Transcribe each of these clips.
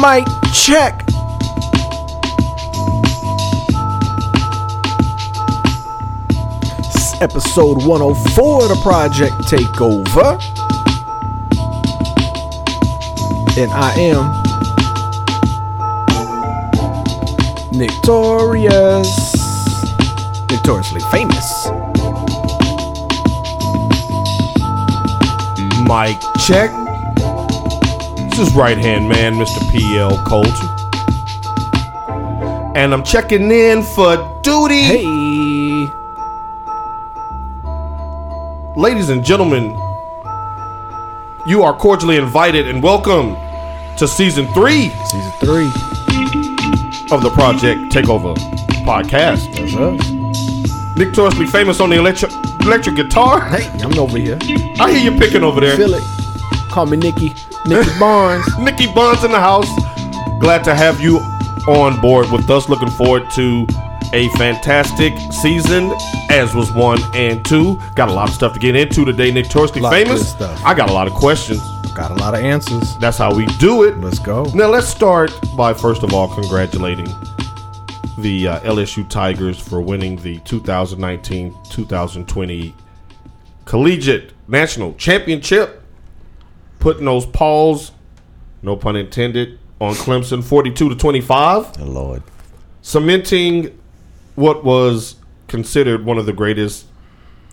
Mic check. It's episode 104 of the Project Takeover. And I am Victorious. Victoriously famous. Mic check. This is right hand man, Mr. PL Colton. And I'm checking in for duty. Hey. Ladies and gentlemen, you are cordially invited and welcome to season three Season 3. of the Project Takeover podcast. That's us. Victoriously famous on the electric, electric guitar. Hey, I'm over here. I hear you picking over there. Feel it. Call me Nikki. Nikki Barnes. Nikki Bonds in the house. Glad to have you on board with us. Looking forward to a fantastic season, as was one and two. Got a lot of stuff to get into today. Nick Lot of famous. good stuff. I got a lot of questions. Got a lot of answers. That's how we do it. Let's go. Now let's start by first of all congratulating the uh, LSU Tigers for winning the 2019-2020 Collegiate National Championship, putting those paws, no pun intended, on Clemson 42 to 25, Oh, Lord. cementing what was considered one of the greatest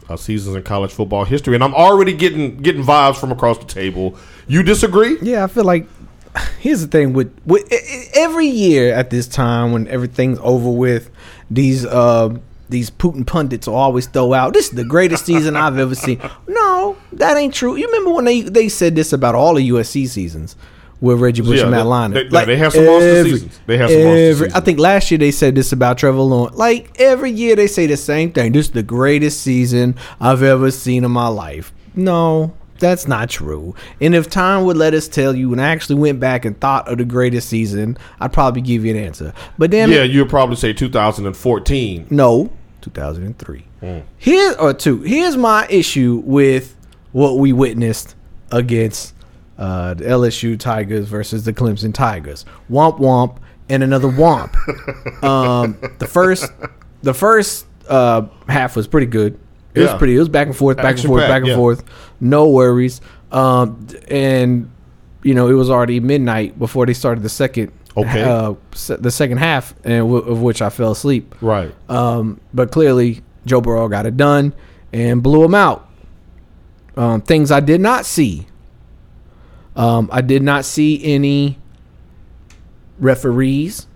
uh, seasons in college football history. And I'm already getting getting vibes from across the table. You disagree? Yeah, I feel like here's the thing with, with every year at this time when everything's over with, these uh, these Putin pundits will always throw out this is the greatest season I've ever seen. No, that ain't true. You remember when they they said this about all the USC seasons with Reggie Bush Yeah, and Matt they- Leinart. they- they have some monster seasons. They have some monster seasons. I think last year they said this about Trevor Lawrence. Like every year they say the same thing. This is the greatest season I've ever seen in my life. No, that's not true. And if time would let us tell you and I actually went back and thought of the greatest season, I'd probably give you an answer. But then Yeah, you'd probably say 2014. no, 2003. Mm. Here or two. Here's my issue with what we witnessed against uh, the LSU Tigers versus the Clemson Tigers. Womp womp and another womp. um, the first, the first uh, half was pretty good. It was pretty. It was back and forth, back and forth, Action-packed, back and yeah. forth. No worries. Um, and you know it was already midnight before they started the second. Okay. Uh, the second half, and w- of which I fell asleep. Right. Um, but clearly, Joe Burrow got it done and blew him out. Um, things I did not see. Um, I did not see any referees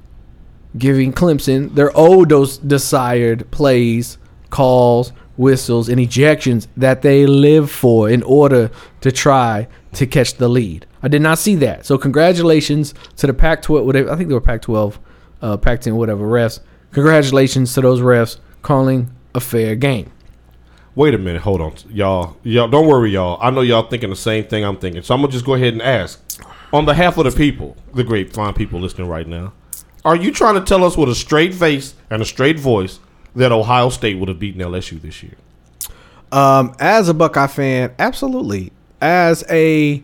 giving Clemson their old those desired plays, calls, whistles, and ejections that they live for in order to try to catch the lead. I did not see that. So congratulations to the Pac-12. Whatever, I think they were Pac-12, uh, Pac-10, whatever refs. Congratulations to those refs calling a fair game. Wait a minute. Hold on, y'all. Y'all, don't worry, y'all. I know y'all thinking the same thing I'm thinking. So I'm gonna just go ahead and ask, on behalf of the people, the great fine people listening right now, are you trying to tell us with a straight face and a straight voice that Ohio State would have beaten LSU this year? Um, as a Buckeye fan, absolutely. As a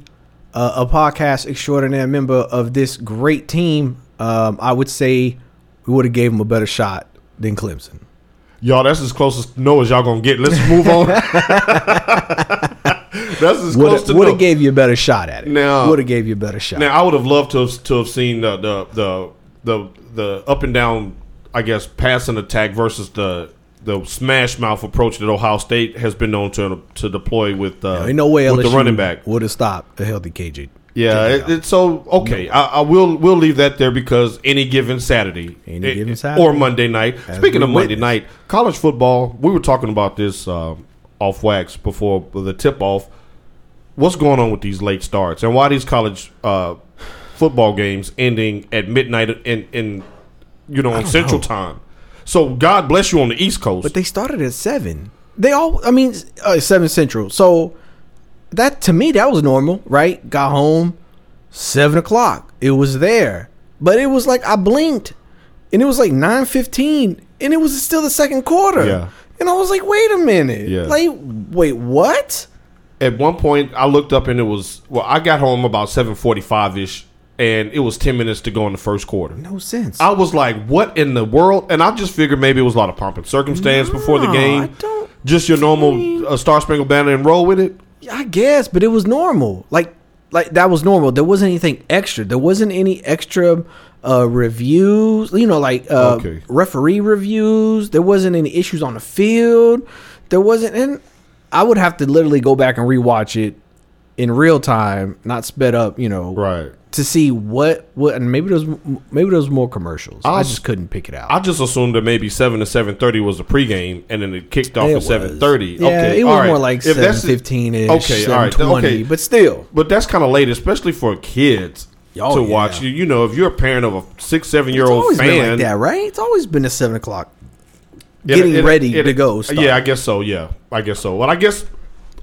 uh, a podcast extraordinaire member of this great team, um, I would say we would have gave them a better shot than Clemson. Y'all, that's as close as no as y'all gonna get. Let's move on. that's as close to Would have gave you a better shot at it. Now- would have gave you a better shot. Now, I would have loved to have, to have seen the, the the the the up and down, I guess, passing attack versus the the smash mouth approach that Ohio State has been known to to deploy with uh, Ain't no way with the running back. would have stopped a healthy KJ. Yeah, it, it's so okay. I, I will we'll leave that there because any given Saturday, Any eh, given eh, Saturday. or Monday night. Speaking of Monday night, college football. We were talking about this uh, off wax before the tip off. What's going on with these late starts and why these college uh, football games ending at midnight in in you know in Central Time? So God bless you on the East Coast. But they started at seven. They all, I mean, uh, seven central. So that to me, that was normal, right? Got home seven o'clock. It was there, but it was like I blinked, and it was like nine fifteen, and it was still the second quarter. Yeah. and I was like, wait a minute, Yeah. like, wait, what? at one point I looked up and it was well I got home about seven forty five ish and it was ten minutes to go in the first quarter. No sense. I was like, "What in the world?" And I just figured maybe it was a lot of pomp and circumstance before the game. I don't just your normal uh, Star Spangled Banner and roll with it. I guess, but it was normal. Like like that was normal. There wasn't anything extra. There wasn't any extra uh reviews, you know, like uh Okay. referee reviews. There wasn't any issues on the field. There wasn't and I would have to literally go back and rewatch it in real time, not sped up, you know, Right. to see what what and maybe there was maybe was more commercials. I, I'll just couldn't pick it out. I just assumed that maybe seven to seven thirty was the pregame, and then it kicked off It at seven thirty. Yeah, okay, it was right. more like that's fifteen ish, Okay, all right, seven twenty, okay. but still. But that's kind of late, especially for kids Oh, to yeah. watch. You, you know, if you're a parent of a six, seven year old fan, been like that, right? It's always been a seven o'clock. Getting it- ready it- to go. start. Yeah, I guess so. Yeah, I guess so. But I guess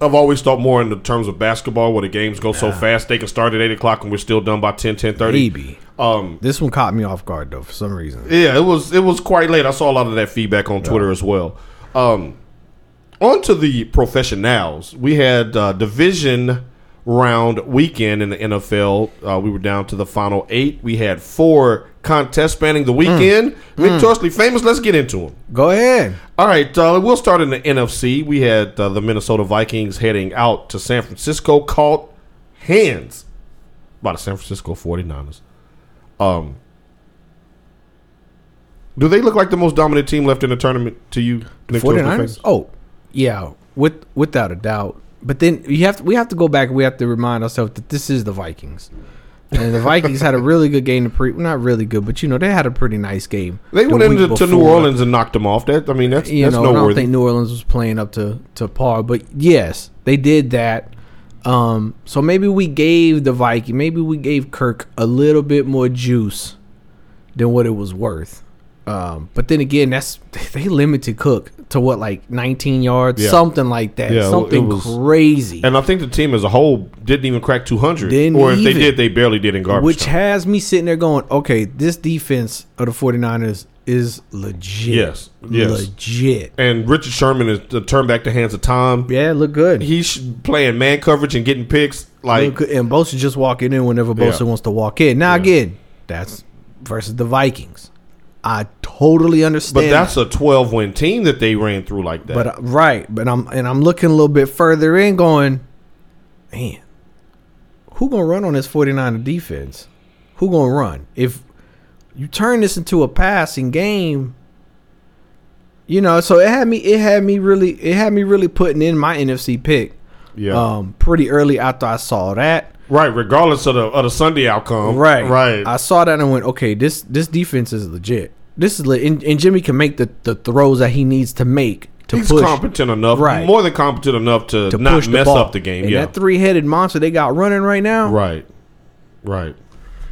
I've always thought more in the terms of basketball, where the games go so fast they can start at eight o'clock and we're still done by 10, 10 maybe. Um, This one caught me off guard though for some reason. Yeah, it was it was quite late. I saw a lot of that feedback on Twitter as well. Um, on to the professionals. We had uh, division round weekend in the NFL. Uh, we were down to the final eight. We had four contests spanning the weekend. Notoriously famous. Let's get into them. Go ahead. All right, uh, we'll start in the NFC. We had uh, the Minnesota Vikings heading out to San Francisco, caught hands by the San Francisco 49ers. Um, do they look like the most dominant team left in the tournament to you? Nick Torres, 49ers? Oh, yeah, with without a doubt. But then you have to, we have to go back. We have to remind ourselves that this is the Vikings, and the Vikings had a really good game. To pre, well, not really good, but you know they had a pretty nice game. They the went into to New. Orleans and knocked them off. That I mean, that's You that's know, I don't think New Orleans was playing up to to par, but yes, they did that. Um, so maybe we gave the Viking, maybe we gave Kirk a little bit more juice than what it was worth. Um, but then again, that's they limited Cook to what like 19 yards, Yeah. something like that, Yeah, something was- crazy. and I think the team as a whole didn't even crack 200. Didn't or if they did, they barely did in garbage. which time. has me sitting there going, okay, this defense of the 49ers is legit. Yes, yes. Legit. and Richard Sherman is to turn back the hands of time. Yeah, look good. He's playing man coverage and getting picks. Like and Bosa just walking in whenever Bosa Yeah. wants to walk in. Now again, that's versus the Vikings. I totally understand. But that's a 12 win team that they ran through like that. but uh, right, but I'm and I'm looking a little bit further in, going, man, who gonna run on this 49er defense? Who gonna run if you turn this into a passing game? You know, so it had me. It had me really. It had me really putting in my NFC pick. yeah. Um, pretty early after I saw that. Right. Regardless of the, of the Sunday outcome. Right, Right. I saw that and went, okay, this this defense is legit. This is le- and, and Jimmy can make the, the throws that he needs to make to He's push competent enough. Right. More than competent enough to, to not mess ball. up the game. And yeah. that three headed monster they got running right now. right. Right.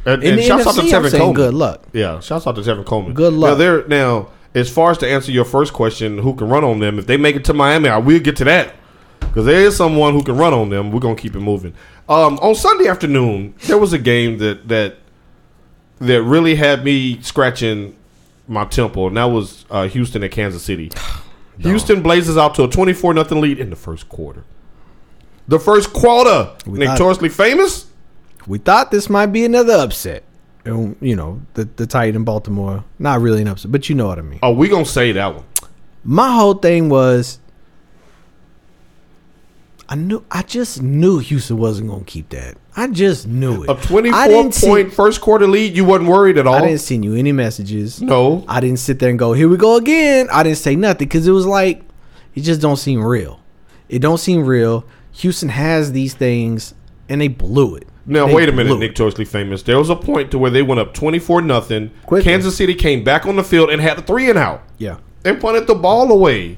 And, and the shouts out to Tevin Coleman. good luck. Yeah, shouts out to Tevin Coleman. Good luck. Now, they're, now, as far as to answer your first question, who can run on them? If they make it to Miami, I will get to that because there is someone who can run on them. We're gonna keep it moving. Um, on Sunday afternoon, there was a game that that that really had me scratching my temple, and that was uh, Houston at Kansas City. Houston blazes out to a twenty-four nothing lead in the first quarter. The first quarter, We notoriously famous. We thought this might be another upset. And, you know, the the tight in Baltimore, not really an upset, but you know what I mean. Oh, we gonna say that one. My whole thing was I knew I just knew Houston wasn't gonna keep that. I just knew it. A I twenty-four didn't see- point first quarter lead. You wasn't worried at all. I didn't send you any messages. no. I didn't sit there and go, "Here we go again." I didn't say nothing because it was like it just don't seem real. It don't seem real. Houston has these things, and they blew it. Now They wait a minute. Nick Torsley famous. There was a point to where they went up twenty four nothing. Kansas City came back on the field and had the three and out. Yeah. They punted the ball away.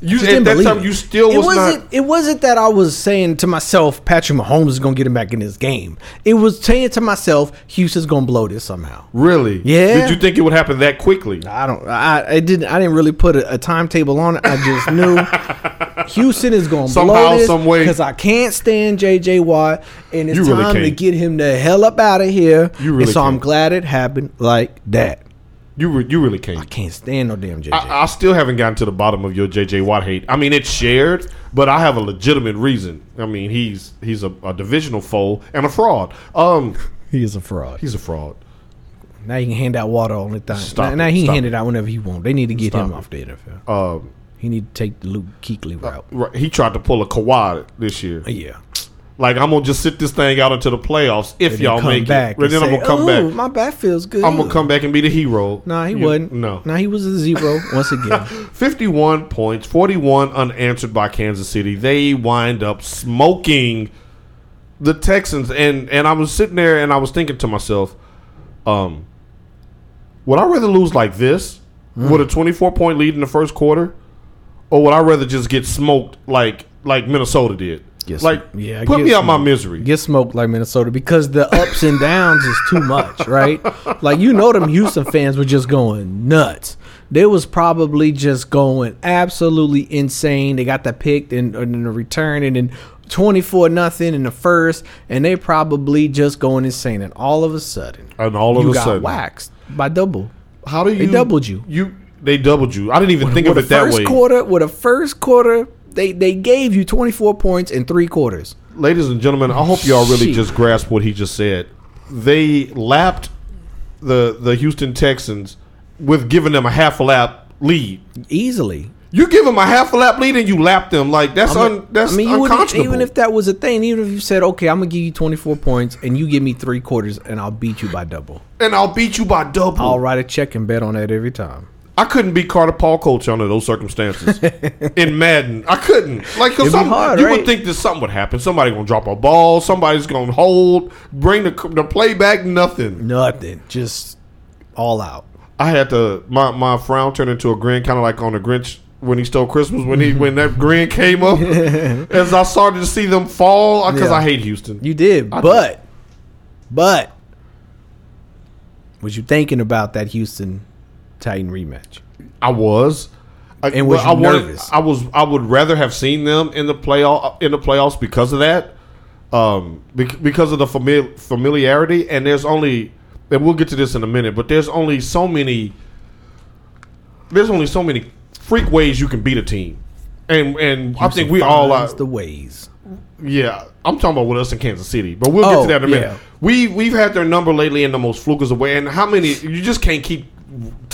You at didn't that believe time it. you still it was wasn't, not It wasn't that I was saying to myself, Patrick Mahomes is gonna get him back in this game. It was saying to myself, Houston's gonna blow this somehow. really. Yeah. Did you think it would happen that quickly? I don't. I, I didn't. I didn't really put a, a timetable on it. I just knew Houston is going to blow Somehow, this some way. because I can't stand J.J. Watt, and it's You really time to get him the hell up out of here. You really and so I'm glad it happened like that. You re- you really can't. I can't stand no damn J.J. I, I still haven't gotten to the bottom of your JJ Watt hate. I mean, it's shared, but I have a legitimate reason. I mean, he's he's a, a divisional foe and a fraud. Um, he is a fraud. He's a fraud. Now he can hand out water all the time. Stop now, it. now he can Stop hand it. it out whenever he wants. They need to get Stop him it. off the NFL. Um, He need to take the Luke Kuechly route. right, he tried to pull a Kawhi this year. yeah. Like I'm gonna just sit this thing out into the playoffs if And y'all make back it. And then I'm gonna come say, "Ooh, back. My back feels good. I'm gonna come back and be the hero. Nah, he You- wasn't. No. Nah, he was a zero once again. 51 points, 41 unanswered by Kansas City. They wind up smoking the Texans. And and I was sitting there and I was thinking to myself, um, would I rather lose like this Hmm. with a 24 point lead in the first quarter, or would I rather just get smoked like like Minnesota did? Get like, yeah, put get me out my misery. Get smoked like Minnesota because the ups and downs is too much, right? Like you know, them Houston fans were just going nuts. They was probably just going absolutely insane. They got the pick and, and uh, the return and then twenty four nothing in the first, and they probably just going insane. And all of a sudden, and all of you a got sudden, waxed by double. how do you They doubled you. You they doubled you. I didn't even think of it that way. quarter, with a first quarter, they they gave you twenty four points in three quarters. ladies and gentlemen, I hope y'all really Shit. just grasp what he just said. They lapped the the Houston Texans with giving them a half a lap lead. Easily, You give them a half a lap lead and you lap them like that's I mean- un, that's I mean, unconscionable. even if that was a thing, even if you said, "Okay, I'm gonna give you 24 points, and you give me three quarters, and I'll beat you by double," and I'll beat you by double. I'll write a check and bet on that every time. I couldn't be Carter Paul coach under those circumstances in Madden. I couldn't like because It'd be hard, you right? would think that something would happen. Somebody gonna drop a ball. Somebody's gonna hold, bring the the play back. Nothing. Nothing, just all out. I had to my my frown turned into a grin, kind of like on the Grinch when he stole Christmas. When he when that grin came up, as I started to see them fall because Yeah. I hate Houston. You did, I but, but, was you thinking about that Houston Titan rematch? I was. I, And was you I wanted- nervous? I was. I would rather have seen them in the playoff in the playoffs because of that, um, bec- because of the famili- familiarity. And there's only, and we'll get to this in a minute, but there's only so many. There's only so many freak ways you can beat a team, and and I think we all are. The ways. Yeah, I'm talking about with us in Kansas City, but we'll get Oh, to that in a minute. yeah. We we've had their number lately in the most flukas of way, and how many you just can't keep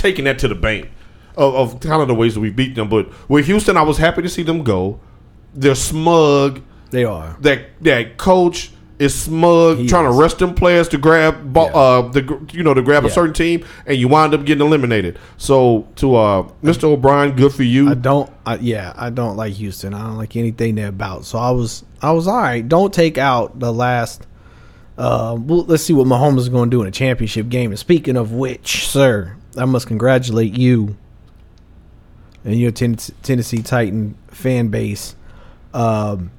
taking that to the bank of, of kind of the ways that we beat them. But with Houston, I was happy to see them go. They're smug. They are. That that coach is smug, He trying is. to rush them players to grab ball, Yeah. uh the you know to grab a certain team, and you wind up getting eliminated. So to uh Mr. O'Brien, good for you. I don't. I, yeah, I don't like Houston. I don't like anything they're about. So I was, I was all right. Don't take out the last. Uh, well, let's see what Mahomes is going to do in a championship game. And speaking of which, sir, I must congratulate you and your Tennessee, Tennessee Titan fan base. Um,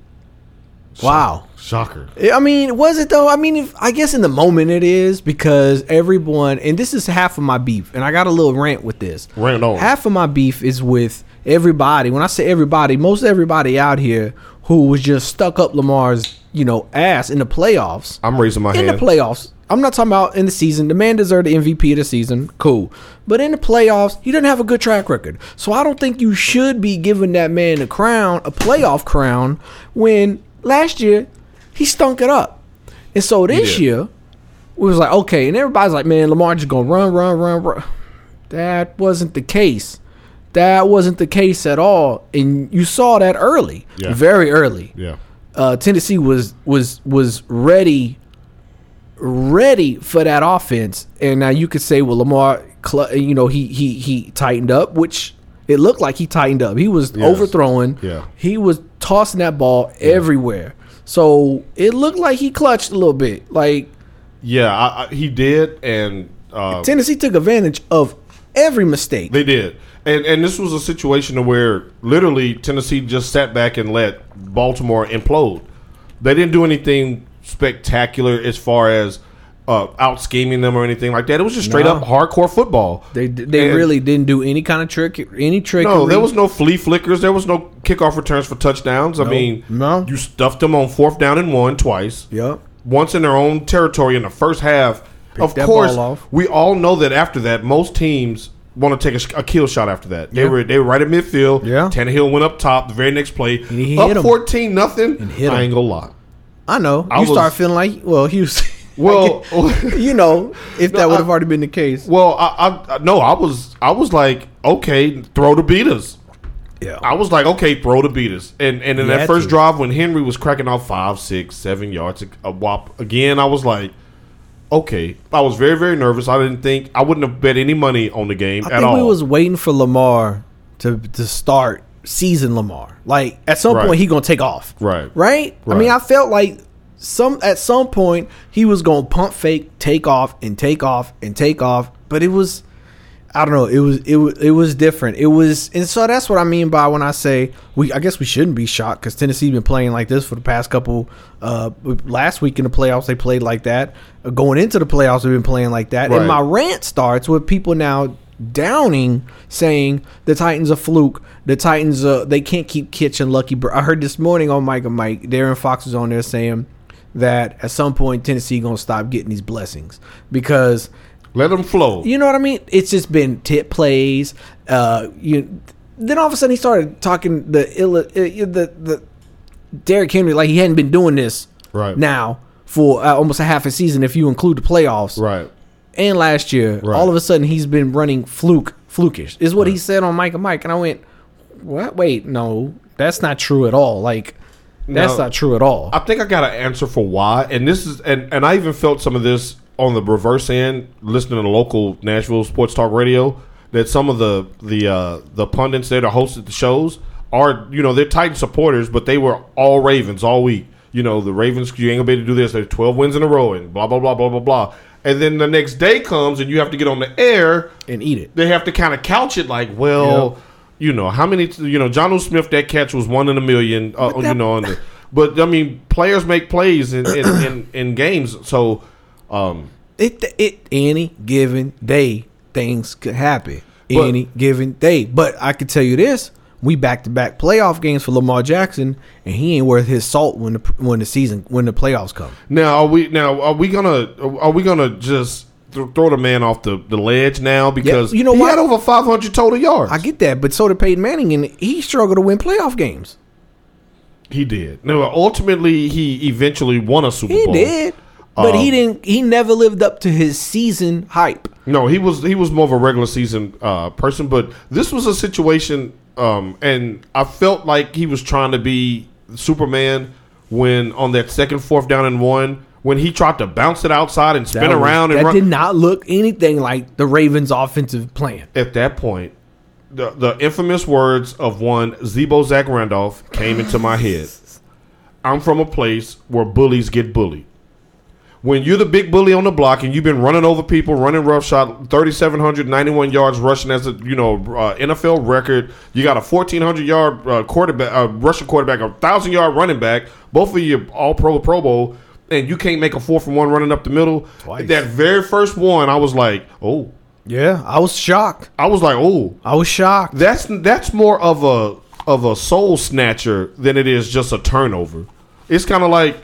wow. Shocker. I mean, was it though? I mean, if, I guess in the moment it is because everyone, and this is half of my beef, and I got a little rant with this. Rant on. Half of my beef is with everybody. When I say everybody, most everybody out here who was just stuck up Lamar's, you know, ass in the playoffs. I'm raising my In hand. In the playoffs, I'm not talking about in the season. The man deserved the MVP of the season. Cool. But in the playoffs, he doesn't have a good track record. So I don't think you should be giving that man a crown, a playoff crown, when last year he stunk it up. And so this year, we was like, okay, and everybody's like, man, Lamar just gonna run, run, run, run. That wasn't the case. That wasn't the case at all. And you saw that early. Yeah. Very early yeah. uh, Tennessee was was was ready, ready for that offense. And now you could say, well, Lamar, you know, he he he tightened up, which it looked like he tightened up. He was Yes. overthrowing. Yeah. he was tossing that ball everywhere. So it looked like he clutched a little bit. Like Yeah, I, I, he did, and uh, Tennessee took advantage of every mistake. they did. And and this was a situation where literally Tennessee just sat back and let Baltimore implode. They didn't do anything spectacular as far as uh, out scheming them or anything like that. It was just straight No. up hardcore football. they they And- really didn't do any kind of trick, any trick. No, there was no flea flickers. There was no kickoff returns for touchdowns. I mean, No. you stuffed them on fourth down and one twice. Yep. once in their own territory in the first half. of that course, ball off. we all know that after that, most teams want to take a, sh- a kill shot after that. They Yeah. were they were right at midfield. Yeah. Tannehill went up top. The very next play, he up 'em. fourteen nothing. And hit I 'em. ain't gonna lie. I know. I you was- start feeling like well, Houston. Well, you know, if No, that would have already been the case. well, I, I no, I was I was like, okay, throw the beaters. Yeah. I was like, okay, throw the beaters. And and in You that first to. drive when Henry was cracking off five, six, seven yards a, a whop again, I was like, okay. I was very very nervous. I didn't think I wouldn't have bet any money on the game I at think all. we was waiting for Lamar to to start season Lamar. Like at some Right. point he gonna take off. Right. Right? I mean, I felt like some at some point he was gonna pump fake, take off, and take off and take off. But it was I don't know. It was it was it was different. It was, and so that's what I mean by when I say we. I guess we shouldn't be shocked because Tennessee's been playing like this for the past couple. Uh, last week in the playoffs, they played like that. Going into the playoffs, they've been playing like that. Right. And my rant starts with people now downing, saying the Titans are fluke. The Titans, uh, they can't keep catching lucky. Br- I heard this morning on Mike and Mike, Darren Fox was on there saying that at some point Tennessee gonna stop getting these blessings because Let them flow. you know what I mean? It's just been tip plays. Uh, you then all of a sudden he started talking the ill, uh, the the Derrick Henry like he hadn't been doing this Right. now for uh, almost a half a season if you include the playoffs Right. And last year. Right. All of a sudden he's been running fluke flukish is what he said on Mike and Mike and I went what wait no that's not true at all like that's No. not true at all. I think I got an answer for why, and this is, and and I even felt some of this on the reverse end, listening to local Nashville sports talk radio. That some of the the uh, the pundits that are hosted the shows are, you know, they're Titan supporters, but they were all Ravens all week. You know, the Ravens, you ain't gonna be able to do this. They're twelve wins in a row, and blah blah blah blah blah blah. And then the next day comes, and you have to get on the air, and eat it. they have to kind of couch it like, well, Yep. you know, how many, you know, Jonnu Smith, that catch was one in a million, uh, you know, on the, but I mean, players make plays in, in, in, in games. So, um, it it any given day things could happen But- any given day but i can tell you this we back to back playoff games for lamar jackson and he ain't worth his salt when the when the season when the playoffs come now are we, now, are we gonna, are we gonna just th- throw the man off the, the ledge now? Because you know he what? had over 500 total yards. i get that but so did peyton manning and he struggled to win playoff games he did. No, ultimately, he eventually won a Super he Bowl. He did but he Um, didn't he never lived up to his season hype No, he was he was more of a regular season uh, person, but this was a situation, um, and I felt like he was trying to be Superman when on that second fourth down and one when he tried to bounce it outside and spin was- around and that run. did not look anything like the ravens offensive plan At that point, the the infamous words of one Z-Bo Zach Randolph came into my head. I'm from a place where bullies get bullied. When you're the big bully on the block and you've been running over people, running rough shot, 3,791 yards rushing as a you know uh, NFL record. You got a 1,400 yard uh, quarterback, uh, rushing quarterback, a thousand yard running back. Both of you all pro, Pro Bowl, and you can't make a four from one running up the middle. Twice. That very first one, I was like, oh, yeah i was shocked I was like, oh, i was shocked that's that's more of a of a soul snatcher than it is just a turnover. It's kind of like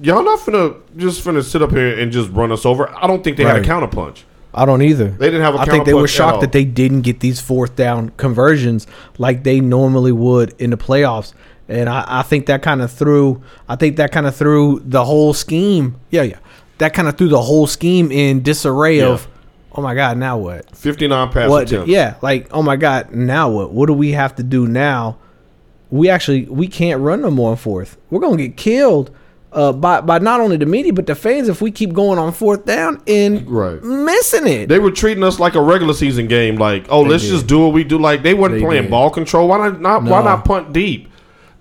y'all not finna just finna sit up here and just run us over. I don't think they had Right. a counterpunch. I don't either. They didn't have a I think they were shocked that they didn't get these fourth down conversions like they normally would in the playoffs. And I, I think that kind of threw. I think that kind of threw the whole scheme. Yeah, yeah. That kind of threw the whole scheme in disarray Yeah. of. Oh my God! Now what? Fifty nine pass What? attempts. Yeah, like oh my God! Now what? What do we have to do now? We actually we can't run no more on fourth. We're gonna get killed uh, by by not only the media but the fans if we keep going on fourth down and Right. missing it. They were treating us like a regular season game. Like, oh, They let's did. just do what we do. Like they weren't They playing did. ball control. Why not? not Why not punt deep?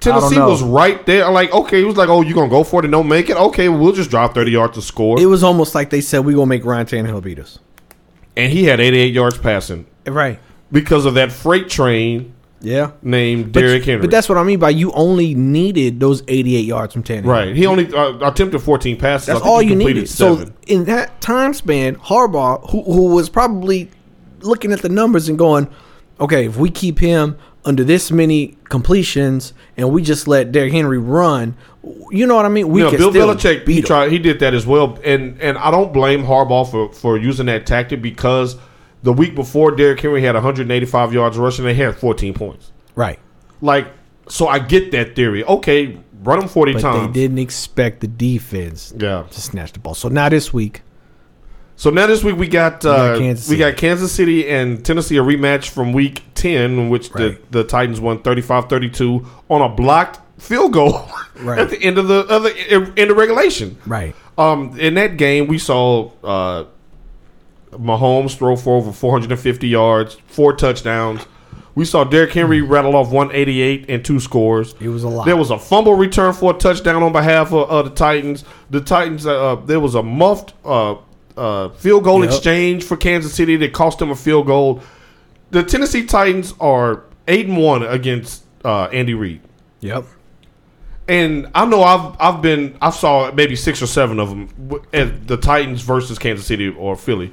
Tennessee was right there. Like, okay, it was like, oh, you gonna go for it and don't make it? Okay, we'll just drive thirty yards to score. It was almost like they said we gonna make Ryan Tannehill beat us. and he had eighty eight yards passing Right. because of that freight train Yeah. named But, Derrick Henry. but that's what I mean by you only needed those 88 yards from Tannehill. Right. He only uh, attempted 14 passes. That's all he you completed needed. So in that time span, Harbaugh, who, who was probably looking at the numbers and going, okay, if we keep him under this many completions and we just let Derrick Henry run, you know what I mean? We you know, Bill Belichick, he tried. He did that as well, and and I don't blame Harbaugh for for using that tactic because the week before Derrick Henry had 185 yards rushing, they had 14 points. Right. Like, so I get that theory. Okay, run them forty but times. they didn't expect the defense Yeah. to snatch the ball. So now this week, So now this week we got got uh, Kansas we got Kansas City and Tennessee a rematch from week 10 in which Right. the, the Titans won 35-32 on a blocked field goal Right. at the end of the other end of regulation. right? Um, in that game we saw uh, Mahomes throw for over 450 yards, four touchdowns. We saw Derrick Henry rattle off 188 and two scores. It was a lot. There was a fumble return for a touchdown on behalf of, the Titans. The Titans, uh, there was a muffed uh, uh, field goal Yep. exchange for Kansas City that cost them a field goal. The Tennessee Titans are eight and one against uh, Andy Reid, Yep. and I know I've I've been I saw maybe six or seven of them at the Titans versus Kansas City or Philly.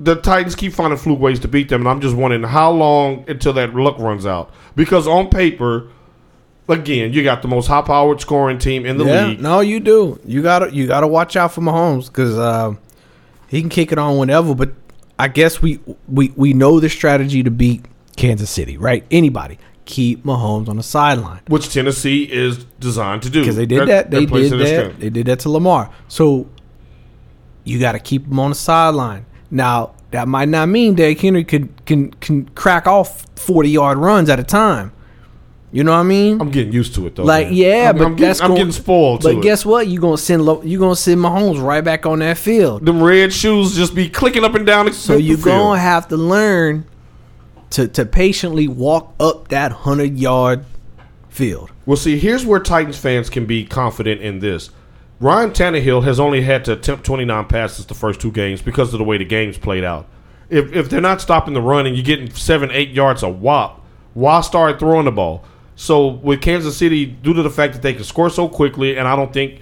The Titans keep finding fluke ways to beat them, and I'm just wondering how long until that luck runs out. Because on paper, again, you got the most high-powered scoring team in the yeah, league. no, you do. You gotta you gotta watch out for Mahomes because uh, he can kick it on whenever. But I guess we we we know the strategy to beat Kansas City, right? Anybody keep Mahomes on the sideline which Tennessee is designed to do. because they did That- that. They did that. They did that to Lamar. So you got to keep him on the sideline. Now that might not mean Derrick Henry could can can crack off forty yard runs at a time. You know what I mean? I'm getting used to it though. Like man. yeah, I'm, but I'm getting, that's I'm getting spoiled. But to it. guess what? You gonna send Lo- you gonna send Mahomes right back on that field. them red shoes just be clicking up and down. So you are gonna have to learn to to patiently walk up that hundred yard field. Well, see, here's where Titans fans can be confident in this. Ryan Tannehill has only had to attempt 29 passes the first two games because of the way the games played out. If, if they're not stopping the run and you're getting seven, eight yards a whop, why start throwing the ball? So with Kansas City, due to the fact that they can score so quickly, and I don't think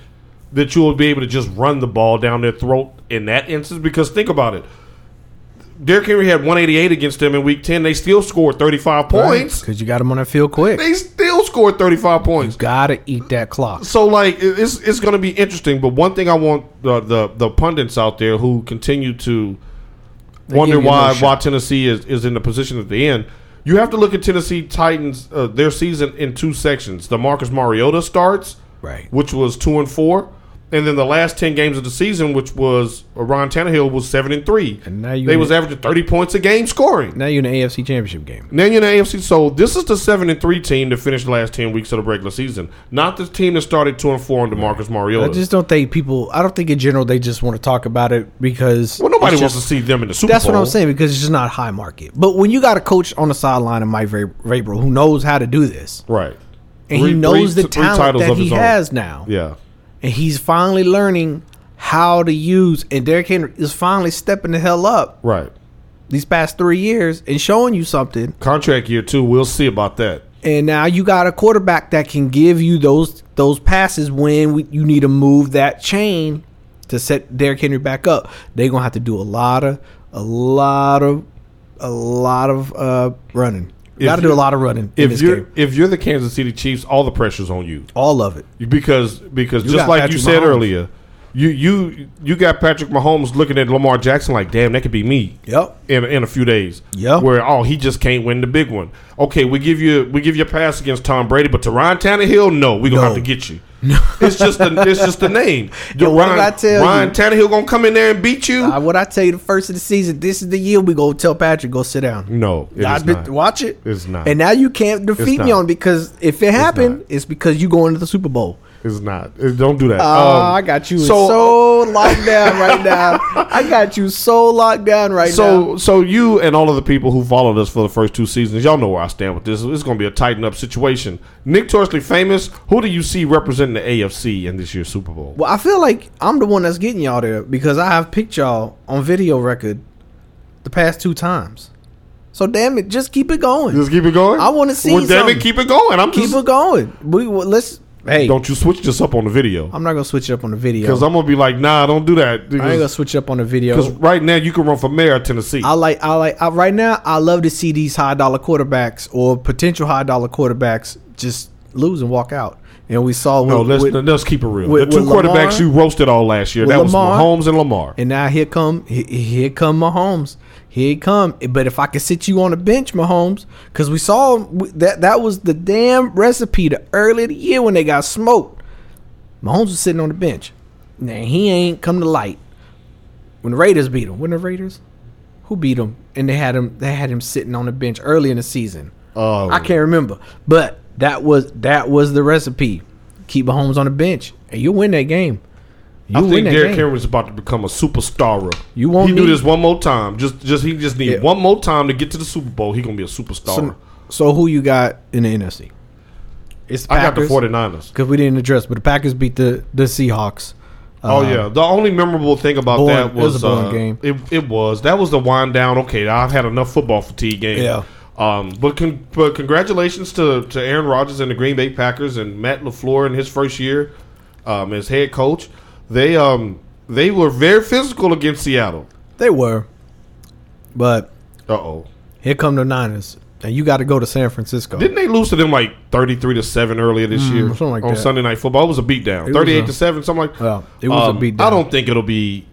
that you will be able to just run the ball down their throat in that instance. Because think about it, Derrick Henry had 188 against them in Week 10. They still scored 35 points. because you got them on that field quick. They still scored 35 points. Gotta eat that clock. So like it's it's going to be interesting. But one thing I want the the, the pundits out there who continue to wonder why no why Tennessee is, is in the position at the end. You have to look at Tennessee Titans uh, their season in two sections. The Marcus Mariota starts, Right. which was two and four, and then the last ten games of the season, which was uh, Ryan Tannehill was seven and three. And now you they was averaging thirty points a game scoring. Now you're in the AFC Championship game. Now you're in the AFC. So this is the seven and three team that finished the last ten weeks of the regular season, not the team that started two and four under Marcus Mariota. I just don't think people. I don't think in general they just want to talk about it because well, nobody it's wants to see them in the Super That's Bowl. what I'm saying because it's just not high market. But when you got a coach on the sideline of Mike Vrabel who knows how to do this Right. and Three- he knows three- the talent titles that he own. has now, Yeah. And he's finally learning how to use. And Derrick Henry is finally stepping the hell up Right. these past three years and showing you something. Contract year two. We'll see about that. And now you got a quarterback that can give you those those passes when we, you need to move that chain to set Derrick Henry back up. They're gonna have to do a lot of a lot of a lot of uh, running. Got to do a lot of running in If this you're game. if you're the Kansas City Chiefs, all the pressure's on you All of it. because because You just like you said Mahomes. earlier, you you you got Patrick Mahomes looking at Lamar Jackson like, damn, that could be me. Yep. in in a few days. Yeah. Where oh he just can't win the big one. Okay, we give you we give you a pass against Tom Brady, but to Ryan Tannehill, no, we gonna No. have to get you. It's just the it's just the name. Yo, what did Ryan, I tell Ryan you? Tannehill gonna come in there and beat you? Uh, what I tell you the first of the season, this is the year we go tell Patrick go sit down. no, it I is been- not. watch it. It's not. And now you can't defeat me on because if it happened, not. it's because you going to the Super Bowl. It's not. Don't do that. Oh, Um, I got you so- so, locked down right now. I got you so locked down right now. So, so you and all of the people who followed us for the first two seasons, y'all know where I stand with this. It's going to be a Titan up situation. Nick Torsley, famous. Who do you see representing the AFC in this year's Super Bowl? Well, I feel like I'm the one that's getting y'all there because I have picked y'all on video record the past two times. So damn it, just keep it going. Just keep it going. I wanna see Well, damn something. it, keep it going. I'm keep just. it going. We well, let's. Hey, Don't you switch this up on the video I'm not gonna switch it up on the video. because I'm gonna be like, nah, don't do that. I ain't gonna switch it up on the video. Because right now you can run for mayor of Tennessee. I like I like I, right now. I love to see these high dollar quarterbacks or potential high dollar quarterbacks just lose and walk out and we saw No, with- let's with- let's keep it real. with- the two with Lamar- quarterbacks you roasted all last year. That was Lamar- Mahomes and Lamar. And now here come here come Mahomes. Here he come. But if I could sit you on the bench, Mahomes, because we saw that that was the damn recipe the early of the year when they got smoked. Mahomes was sitting on the bench. Now he ain't come to light. When the Raiders beat him, when the Raiders, who beat him, and they had him, they had him sitting on the bench early in the season. Oh, I can't remember, but that was that was the recipe. Keep Mahomes on the bench, and you win that game. You I think Derrick. Henry is about to become a superstar. You want he do this one more time. Just just he just need Yeah. one more time to get to the Super Bowl. He gonna be a superstar. So, so who you got in the NFC? It's the I got the Packers 49ers. because we didn't address, but the Packers beat the the Seahawks. Oh Uh, yeah, the only memorable thing about boring- that it was was, a uh, game. It, it was that was the wind down. Okay, I've had enough football fatigue game. Yeah. Um, but con- but congratulations to, to Aaron Rodgers and the Green Bay Packers and Matt LaFleur in his first year um, as head coach. They um they were very physical against Seattle. They were, but Uh oh. here come the Niners, and you got to go to San Francisco. Didn't they lose to them like thirty three to seven earlier this year Mm, something like on that. Sunday Night Football? It was a beatdown, thirty eight to seven, something like. Well, it was a Um, beatdown. I don't think it'll be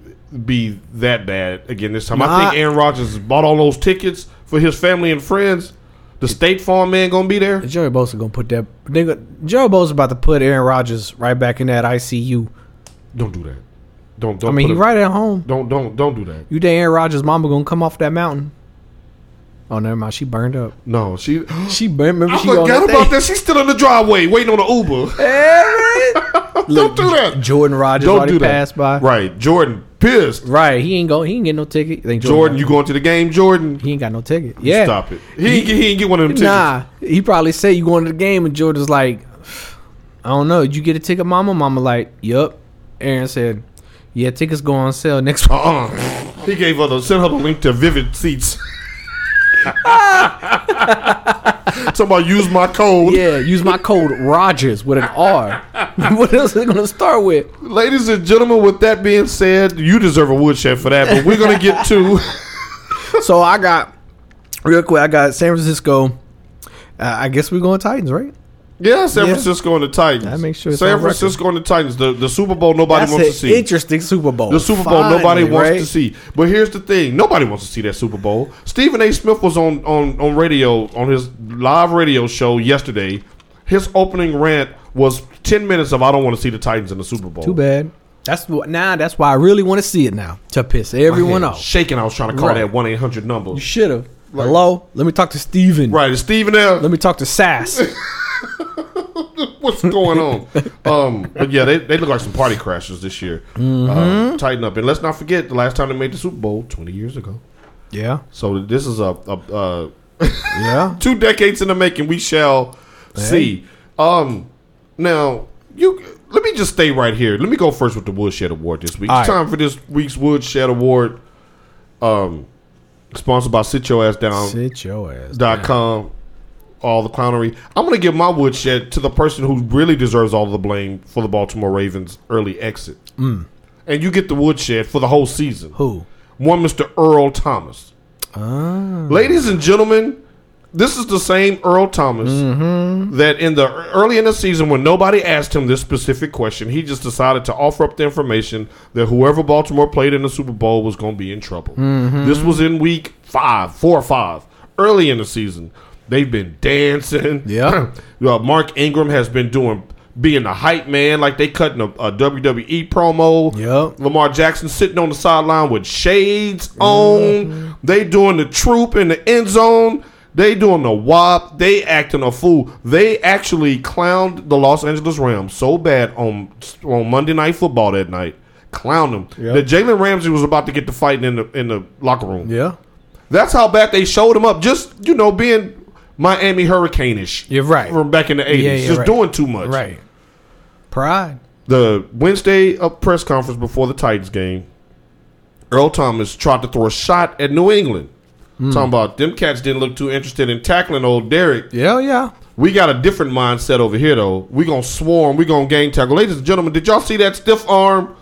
be that bad again this time. I think Aaron Rodgers bought all those tickets for his family and friends. The State Farm man gonna be there. Joey Bosa gonna put that. Go, Joey Bosa about to put Aaron Rodgers right back in that ICU. Don't do that. Don't don't. I mean, he a- right at home. Don't don't don't do that. You think Aaron Rodgers' mama gonna come off that mountain? Oh, never mind. She burned up. No, she. She burned. Remember I she forgot about that. She's still in the driveway waiting on the Uber. don't do that. Jordan Rodgers Don't already do that. passed by. Right, Jordan pissed. Right. He ain't go. He ain't get no ticket. You Jordan, you going to the game, Jordan? He ain't got no ticket. Yeah. Stop it. He ain't get, he ain't get one of them tickets. Nah. He probably say you going to the game, and Jordan's like, I don't know. Did you get a ticket, Mama? Mama like, yup. Aaron said, Yeah, tickets go on sale next week. Uh uh He gave her the sent her the link to Vivid Seats. Somebody use my code. Yeah, use my code Rogers with an R. what else are they gonna start with? Ladies and gentlemen, with that being said, you deserve a woodshed for that, but we're gonna get to So I got real quick. I got San Francisco. Uh, I guess we're going Titans, right? Yeah, San Yeah. Francisco and the Titans. I make sure San record. Francisco and the Titans. The the Super Bowl nobody That's wants to see. interesting Super Bowl. The Super Bowl nobody wants right? to see. But here's the thing: nobody wants to see that Super Bowl. Stephen A. Smith was on on on radio on his live radio show yesterday. His opening rant was ten minutes of "I don't want to see the Titans in the Super Bowl." Too bad. That's what now. That's why I really want to see it now to piss everyone off. Shaking. I was trying to call Right. that one eight hundred number. You should have. Hello. Let me talk to Stephen. Right, is Stephen there? Let me talk to Sass. What's going on? um, but yeah, they, they look like some party crashers this year. Mm-hmm. Um, Titan up, and let's not forget the last time they made the Super Bowl twenty years ago. yeah. So this is a, a, a Yeah. two decades in the making. We shall see. Um, now you let me just stay right here. Let me go first with the Woodshed Award this week. All It's right. time for this week's Woodshed Award. Um, sponsored by Sit Your Ass Down Sit your ass. dot com. All the clownery. I'm going to give my woodshed to the person who really deserves all the blame for the Baltimore Ravens' early exit. Mm. And you get the woodshed for the whole season. Who? One Mr. Earl Thomas. Ah. Ladies and gentlemen, this is the same Earl Thomas mm-hmm. that in the early in the season when nobody asked him this specific question, he just decided to offer up the information that whoever Baltimore played in the Super Bowl was going to be in trouble. Mm-hmm. This was in week five, four or five, early in the season. They've been dancing. Yeah. Uh, Mark Ingram has been doing being the hype man, like they cutting a, a WWE promo. Yep. Lamar Jackson sitting on the sideline with shades on. They doing the troop in the end zone. They doing the wop. They acting a fool. They actually clowned the Los Angeles Rams so bad on on Monday Night Football that night. Clowned them. Yep. That Jalen Ramsey was about to get the fighting in the in the locker room. Yeah. That's how bad they showed him up. Just you know, being Miami Hurricane-ish. You're right. From back in the eighties, Yeah, yeah, just right. doing too much. Right. Pride. The Wednesday uh, press conference before the Titans game, Earl Thomas tried to throw a shot at New England. Hmm. Talking about them cats didn't look too interested in tackling old Derrick. Yeah. Yeah. We got a different mindset over here though. We're gonna swarm. We're gonna gang tackle. Ladies and gentlemen, did y'all see that stiff arm?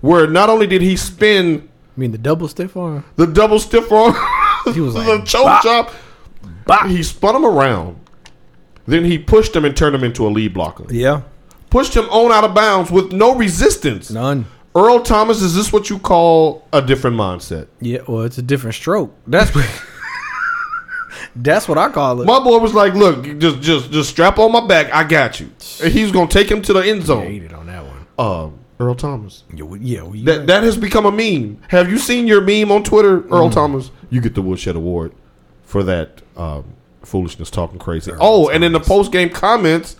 Where not only did he spin I mean the double stiff arm. the double stiff arm, He was the like, choke "Bop." chop, he spun him around. Then he pushed him and turned him into a lead blocker. Yeah. pushed him on out of bounds with no resistance. None. Earl Thomas, is this what you call a different mindset? Yeah, well, it's a different stroke. That's what. that's what I call it. My boy was like, "Look, just just just strap on my back. I got you." And he's gonna take him to the end I zone. hated on that one. Uh, Earl Thomas. Yeah, yeah, That that has become a meme. Have you seen your meme on Twitter, Earl Mm. Thomas? You get the Woodshed Award for that um, foolishness, talking crazy. oh, and in the post game comments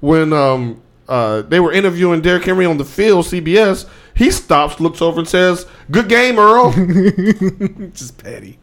when um, uh, they were interviewing Derrick Henry on the field, CBS, he stops, looks over, and says, "Good game, Earl." just petty,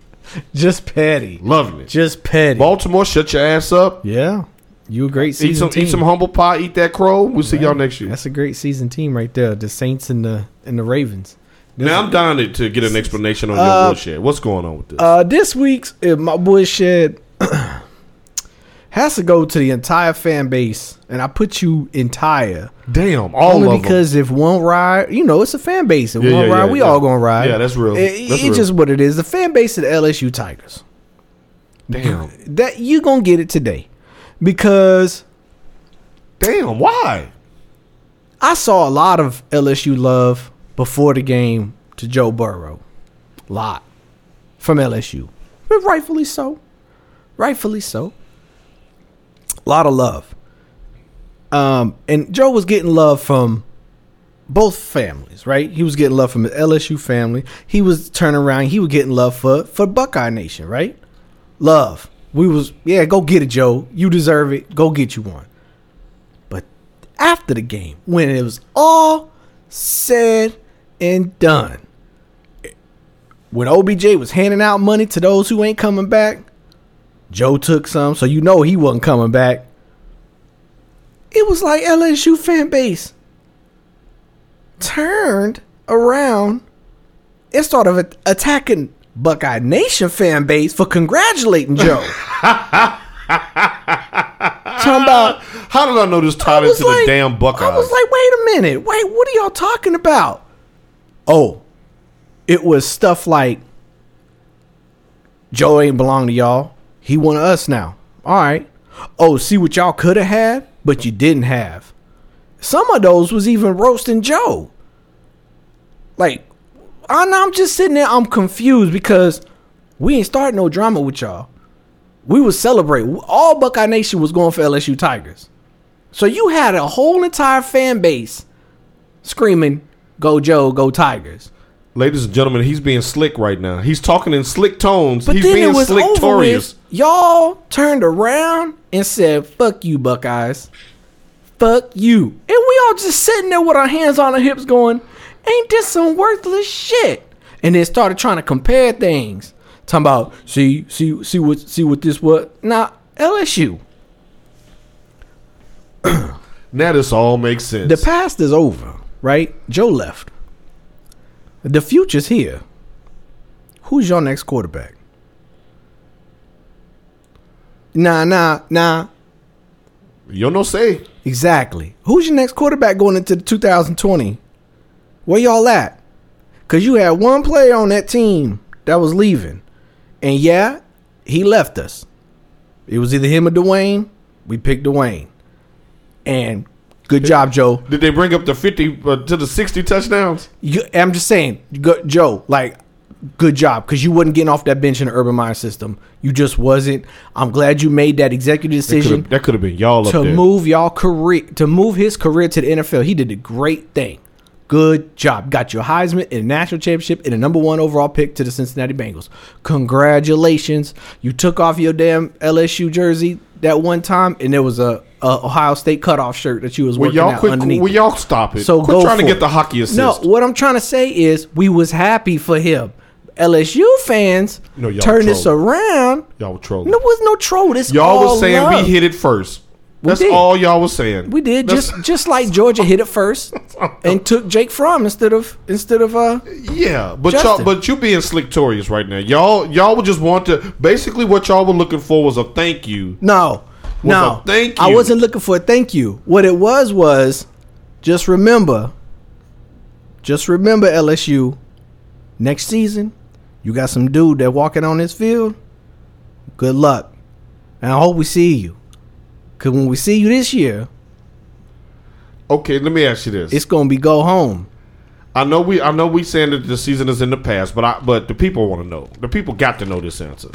just petty, Loving it. just petty. Baltimore, shut your ass up. yeah, you a great Eat season some, team. eat some humble pie. Eat that crow. We'll see y'all next year. That's a great season team right there. The Saints and the and the Ravens. Now I'm dying to, to get an explanation on Uh, your Woodshed. What's going on with this? uh, this week's uh, my bullshit has to go to the entire fan base, and I put you entire Damn, all only of them. because if one ride, you know, it's a fan base. If Yeah, one yeah, ride, yeah, we all gonna ride. Yeah, that's real. It- That's it's real. just what it is. The fan base of the LSU Tigers. Damn, That you gonna get it today, because damn. Why? I saw a lot of LSU love before the game to Joe Burrow. Lot from LSU. But rightfully so. Rightfully so. A lot of love. Um, and Joe was getting love from both families, right? He was getting love from the LSU family. He was turning around. He was getting love for for Buckeye Nation, right? Love. We was yeah. Go get it, Joe. You deserve it. Go get you one. But after the game, when it was all said and done, when OBJ was handing out money to those who ain't coming back, Joe took some, so you know he wasn't coming back. It was like LSU fan base turned around and started attacking Buckeye Nation fan base for congratulating Joe. Talking about How did I know this tied into like- the damn Buckeyes? I was like, wait a minute, wait, what are y'all talking about? Oh, it was stuff like Joe ain't belong to y'all. He one of us now. All right. Oh, see what y'all could have had, but you didn't have. Some of those was even roasting Joe. Like, I'm just sitting there. I'm confused because we ain't starting no drama with y'all. We was celebrating. All Buckeye Nation was going for LSU Tigers. So you had a whole entire fan base screaming, "Go Joe, go Tigers!" Ladies and gentlemen, he's being slick right now. He's talking in slick tones. But he's then being it was over with. Y'all turned around and said, "Fuck you, Buckeyes! Fuck you!" And we all just sitting there with our hands on our hips, going, "Ain't this some worthless shit?" And then started trying to compare things, talking about, "See, see, see what, see what this what." Now LSU, Now this all makes sense. the past is over, right? Joe left. The future's here. Who's your next quarterback? Nah, nah, nah. you no say. Exactly. Who's your next quarterback going into 2020? Where y'all at? Cause you had one player on that team that was leaving, and yeah, he left us. It was either him or Dwayne. We picked Dwayne, and good job, Joe. Did they bring up the fifty uh, to the sixty touchdowns? You, I'm just saying, go, Joe, like, good job because you wasn't getting off that bench in the Urban Meyer system. You just wasn't. I'm glad you made that executive decision That could have been y'all up to move y'all career to move his career to the NFL. He did a great thing. Good job. Got your Heisman and a national championship and a number one overall pick to the Cincinnati Bengals. Congratulations. You took off your damn LSU jersey that one time and there was a, a Ohio State cutoff shirt that you was Will working y'all out quit? underneath. Will y'all stop it? So quit trying to get it. the hockey assist. No, what I'm trying to say is we was happy for him. LSU fans No, y'all turn this around. y'all were trolling. There was no troll. This y'all all was saying love. we hit it first. That's did. all y'all was saying. We did That's- just just like Georgia hit it first and took Jake Fromm instead of instead of uh Yeah, but Justin. y'all, but you being slicktorious right now. Y'all, y'all would just want to. Basically, what y'all were looking for was a thank you. no no thank I wasn't looking for a thank you. What it was was just remember, just remember LSU. Next season, you got some dude that walking on this field. Good luck, and I hope we see you. Cause when we see you this year, Okay, let me ask you this. It's gonna be go home. I know we I know we saying that the season is in the past, but I but the people want to know. The people got to know this answer.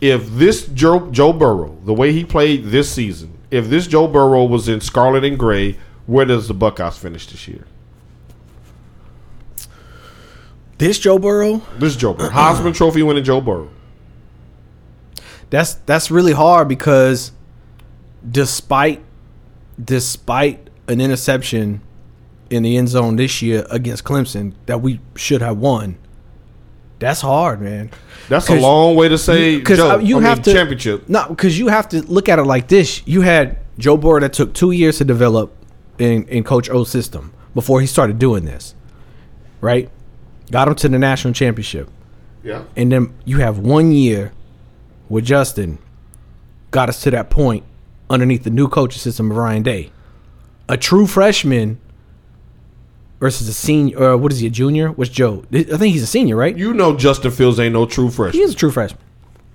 If this Joe Joe Burrow, the way he played this season, if this Joe Burrow was in scarlet and gray, where does the Buckeyes finish this year? This Joe Burrow, This Joe Burrow, Heisman Trophy winning Joe Burrow. that's that's really hard because despite despite an interception in the end zone this year against Clemson that we should have won, that's hard, man. That's a long way to say Because uh, Joe. you I have mean, to championship. No, because you have to look at it like this. You had Joe Burrow that took two years to develop in in Coach O's system before he started doing this, right? Got him to the national championship, Yeah. and then you have one year with Justin, got us to that point underneath the new coaching system of Ryan Day, a true freshman versus a senior. Or what is he? A junior? What's Joe? I think he's a senior, right? You know Justin Fields ain't no true He freshman. is a true freshman.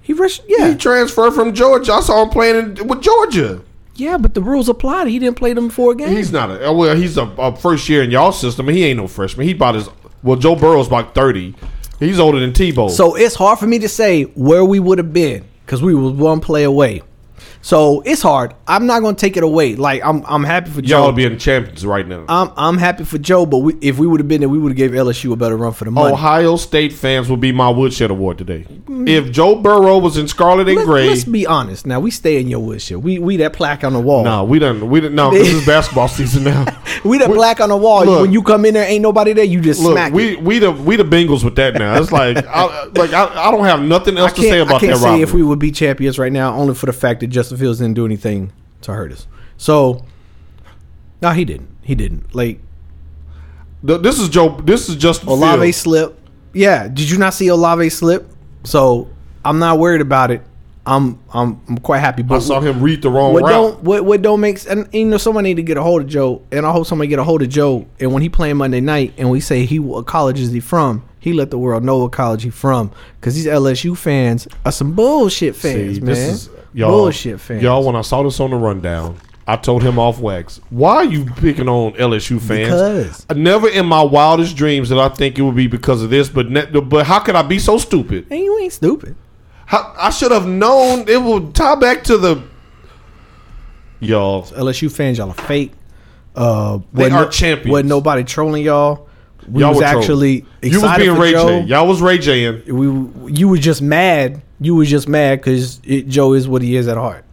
He fresh, yeah. He transferred from Georgia. I saw him playing in, with Georgia. Yeah, but the rules applied. He didn't play them four games. He's not a uh, well. He's a, a first year in y'all system. He ain't no freshman. He about his well. Joe Burrow's about thirty. He's older than Tebow. so it's hard for me to say where we would have been because we was one play away. So it's hard. I'm not going to take it away. Like I'm, I'm happy for Joe. y'all would be in champions right now. I'm, I'm happy for Joe. But we, if we would have been there, we would have gave LSU a better run for the money. Ohio State fans will be my woodshed award today. If Joe Burrow was in scarlet and Gray. let's be honest. Now we stay in your woodshed. We, we that plaque on the wall. no, we done. We done. No, this is basketball season now. we that we- plaque on the wall. Look. when you come in there, ain't nobody there. You just Look, smack it. we we the we the Bengals with that now. It's like I, like I, I don't have nothing else to say about I can't that say rivalry. if we would be champions right now, only for the fact that Justin Fields didn't do anything to hurt us. So, no, he didn't. He didn't. Like The- this is Joe. This is Justin Olave Fields. slip. Yeah, did you not see Olave slip? So I'm not worried about it. I'm I'm I'm quite happy. But I saw him read the wrong what route. don't what what don't make and you know someone need to get a hold of Joe and I hope somebody get a hold of Joe and when he playing Monday night and we say he what college is he from he let the world know what college he from because these LSU fans are some bullshit fans See, man this is y'all, bullshit fans Y'all, when I saw this on the rundown, I told him off wax. Why are you picking on LSU fans? Because. Uh, never in my wildest dreams did I think it would be because of this. But ne- but how could I be so stupid? and you ain't stupid How, I should have known it would tie back to the y'all. LSU fans y'all are fake uh They are no- champions. wasn't nobody trolling y'all we Y'all was were trolling. actually you was excited being Ray Joe. J. Y'all was Ray J. We you was just mad. You was just mad because Joe is what he is at heart.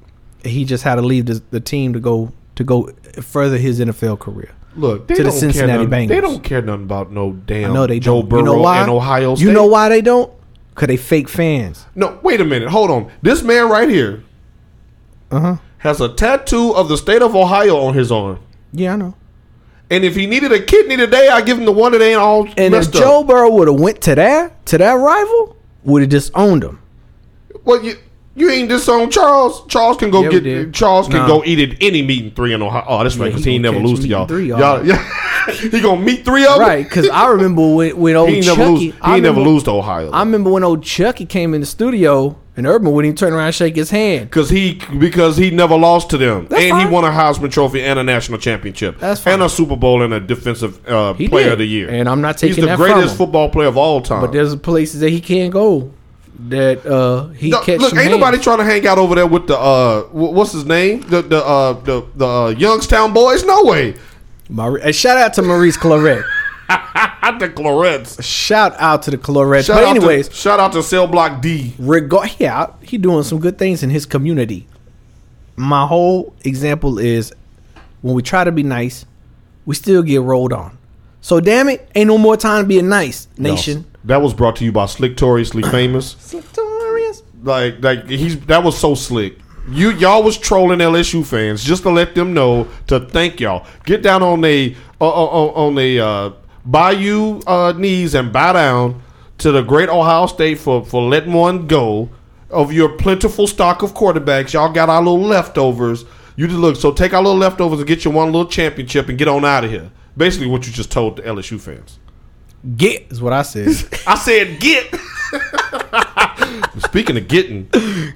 He just had to leave the, the team to go to go further his NFL career. look they To the don't Cincinnati care nothing, They don't care nothing about no damn I know they Joe don't. Burrow you know why? and Ohio State. You know why they don't? Cause they fake fans. No, wait a minute. Hold on. This man right here Uh huh. has a tattoo of the state of Ohio on his arm. Yeah, I know. And if he needed a kidney today, I give him the one that ain't all And if Joe up. Burrow would have went to that to that rival, would have just owned him. Well, you you ain't disowned Charles. Charles can go Yeah, get. Charles can Nah. go eat at any meeting three in Ohio. Oh, that's right, because he he, ain't never lose to y'all. three, y'all, y'all. yeah. he gonna meet three of them. Right? Because I remember when when old He Chucky. never lose. He I ain't never lose to Ohio. I remember when old Chucky came in the studio and Urban wouldn't even turn around and shake his hand. Because he because he never lost to them, That's and he won a Heisman Trophy and a national championship, That's fine. and a Super Bowl and a defensive uh, player did. of the year. And I'm not He's taking the that from greatest football player of all time. But there's places that he can't go that uh he No, catch look, ain't hands. nobody trying to hang out over there with the uh, what's his name, the the uh, the the uh, Youngstown boys. No way. And shout out to Maurice Clarett. The Claretts. shout out to the Claretts. Shout But anyways, to, shout out to Cell Block D. regard yeah, he doing some good things in his community. My whole example is when we try to be nice, we still get rolled on. So damn it, ain't no more time being nice, nation. That was brought to you by Slick Tory, Slick Famous. Victorious. Like like he's that was so slick. You y'all was trolling LSU fans just to let them know to thank y'all. Get down on the uh, on, on the uh, bayou uh, knees and bow down to the great Ohio State for for letting one go of your plentiful stock of quarterbacks. Y'all got our little leftovers. You just look so take our little leftovers and get you one little championship and get on out of here. Basically, what you just told the LSU fans. Get is what I said. I said get. Speaking of getting,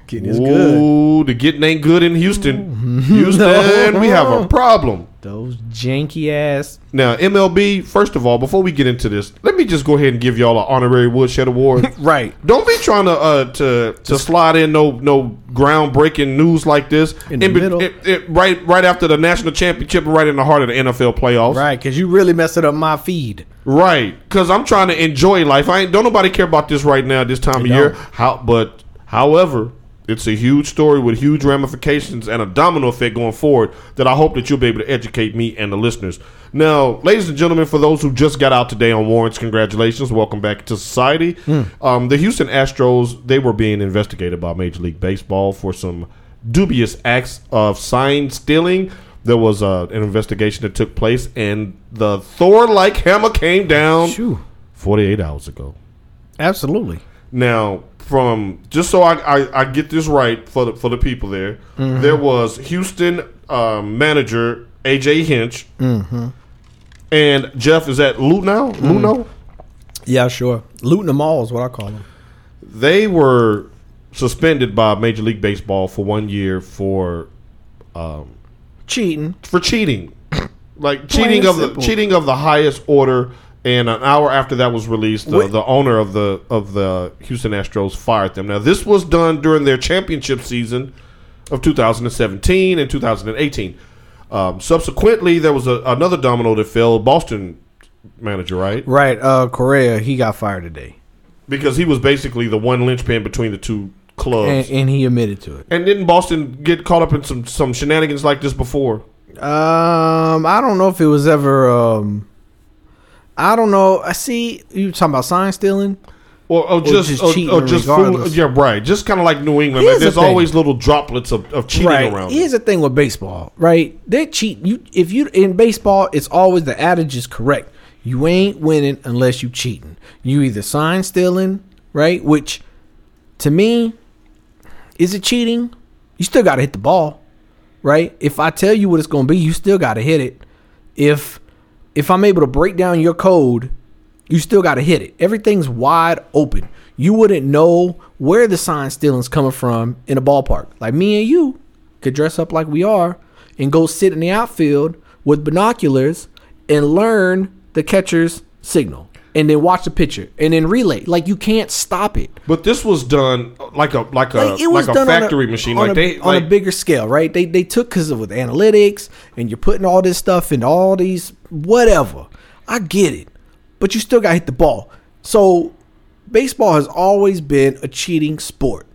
Getting is good. Ooh, the getting ain't good in Houston. Houston, we have a problem. Those janky ass. Now, MLB, first of all, before we get into this, let me just go ahead and give y'all an honorary Woodshed Award. Right. Don't be trying to uh, to to slide in no no groundbreaking news like this In the be- middle. it- it- right right after the national championship, right in the heart of the NFL playoffs. Right, because you really messing up my feed. Right, because I'm trying to enjoy life. I ain't don't nobody care about this right now, this time of year. How, but however, it's a huge story with huge ramifications and a domino effect going forward that I hope that you'll be able to educate me and the listeners. Now, ladies and gentlemen, for those who just got out today on warrants, congratulations, welcome back to society. Um, the Houston Astros they were being investigated by Major League Baseball for some dubious acts of sign stealing. There was uh, an investigation that took place, and the Thor-like hammer came down Shoo. 48 hours ago. Absolutely. Now, from just so I, I, I get this right for the for the people there, mm-hmm. there was Houston um, manager AJ Hinch, mm-hmm. and Jeff is at Luhnow. Mm-hmm. Luhnow. Yeah, sure. Looting them all is what I call them. They were suspended by Major League Baseball for one year for um, Cheating. for cheating, like Plain cheating of the cheating of the highest order. And an hour after that was released, the, the owner of the of the Houston Astros fired them. Now, this was done during their championship season of 2017 and 2018. Um, subsequently, there was a, another domino that fell. Boston manager, right? Right. Uh, Correa, he got fired today, Because he was basically the one linchpin between the two clubs. and, and he admitted to it. and didn't Boston get caught up in some some shenanigans like this before? Um, I don't know if it was ever. Um, I don't know. I see you talking about sign stealing. Or, or just, just or, cheating or just fool, yeah, right. Just kind of like New England. Man. There's the always little droplets of, of cheating right. around. Here's the thing with baseball, right? They cheat. You if you in baseball, it's always the adage is correct. You ain't winning unless you cheating. You either sign stealing, right? Which to me, is it cheating? You still gotta hit the ball. Right? If I tell you what it's gonna be, you still gotta hit it. If if I'm able to break down your code, you still got to hit it. Everything's wide open. You wouldn't know where the sign stealing's coming from in a ballpark. Like me and you could dress up like we are and go sit in the outfield with binoculars and learn the catcher's signal and then watch the picture and then relay. Like you can't stop it. But this was done uh, like a like a Like it was like a factory machine. on Like a, they on like a bigger scale, right? They they took because of with analytics and you're putting all this stuff in all these whatever. I get it, but you still got to hit the ball. So baseball has always been a cheating sport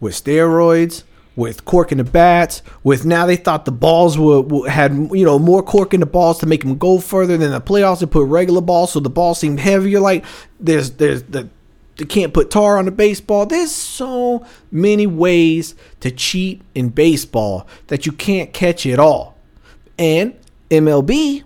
with steroids. With cork in the bats, with now they thought the balls were, had you know more cork in the balls to make them go further than the playoffs. They put regular balls, so the ball seemed heavier. Like there's there's the they can't put tar on the baseball. There's so many ways to cheat in baseball that you can't catch it all. And MLB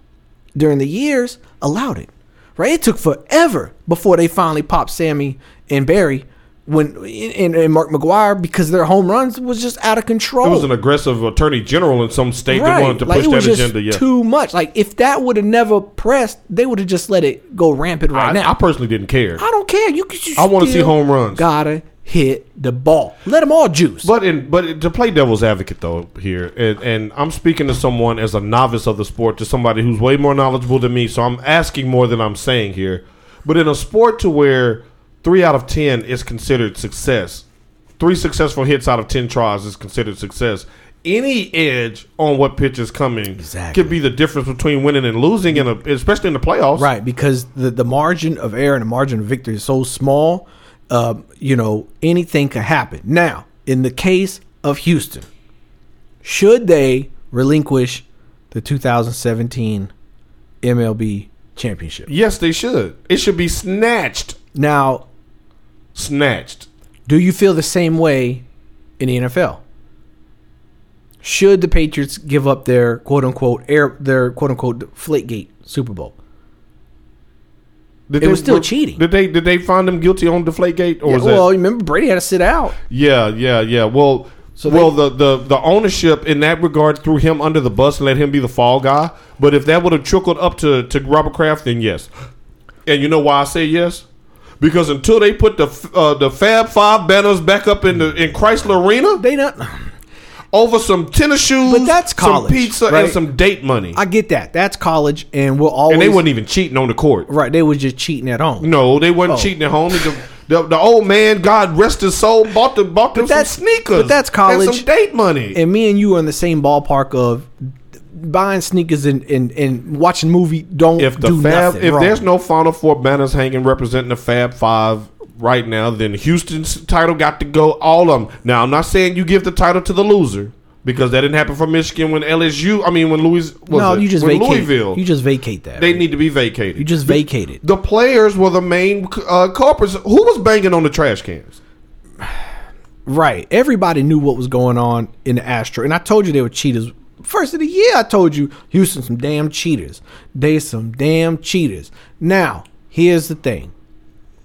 during the years allowed it. Right? It took forever before they finally popped Sammy and Barry when and, and Mark McGwire because their home runs was just out of control. it was an aggressive attorney general in some state that wanted to Like, push that agenda. Yeah, too much. Like if that would have never pressed, they would have just let it go rampant right I, now. I personally didn't care. I don't care. You, you I wanna see home runs. Gotta hit the ball. Let them all juice. But in but to play devil's advocate though here, and, and I'm speaking to someone as a novice of the sport, to somebody who's way more knowledgeable than me, so I'm asking more than I'm saying here. But in a sport to where three out of ten is considered success, three successful hits out of ten tries is considered success. Any edge on what pitch is coming Exactly. could be the difference between winning and losing, in a, especially in the playoffs. right, because the, the margin of error and the margin of victory is so small, um, you know, anything could happen. Now, in the case of Houston, should they relinquish the 2017 MLB championship? Yes, they should. It should be snatched. Now, Snatched. do you feel the same way in the NFL? Should the Patriots give up their quote unquote air their quote unquote Deflategate Super Bowl? Did It was still cheating. Did they did they find them guilty on Deflategate or Yeah, was that? well, remember Brady had to sit out. Yeah, yeah, yeah. Well, So well, they- the, the the ownership in that regard threw him under the bus and let him be the fall guy. But if that would have trickled up to to Robert Kraft, then yes. And you know why I say yes? Because until they put the uh, the Fab Five banners back up in the in Crisler Arena, They not. over some tennis shoes, But that's college, some pizza, right? and some date money. I get that. That's college, and we'll always and they wasn't even cheating on the court. right. They was just cheating at home. No, they wasn't Oh. cheating at home. The, the, the old man, God rest his soul, bought the bought them But some that's- sneakers. but that's college, and some date money. And me and you are in the same ballpark of buying sneakers and, and, and watching movie. Don't if the do Fab, nothing if wrong. there's no Final Four banners hanging representing the Fab Five right now, then Houston's title got to go. All of them. Now, I'm not saying you give the title to the loser because that didn't happen for Michigan when LSU. I mean, when Louis was no, it? you just when vacate. Louisville. You just vacate that. they need to be vacated. you just vacate it. the players were the main uh, culprits. Who was banging on the trash cans? Right. Everybody knew what was going on in the Astro, and I told you they were cheaters. First of the year, I told you Houston some damn cheaters. They some damn cheaters. Now, here's the thing.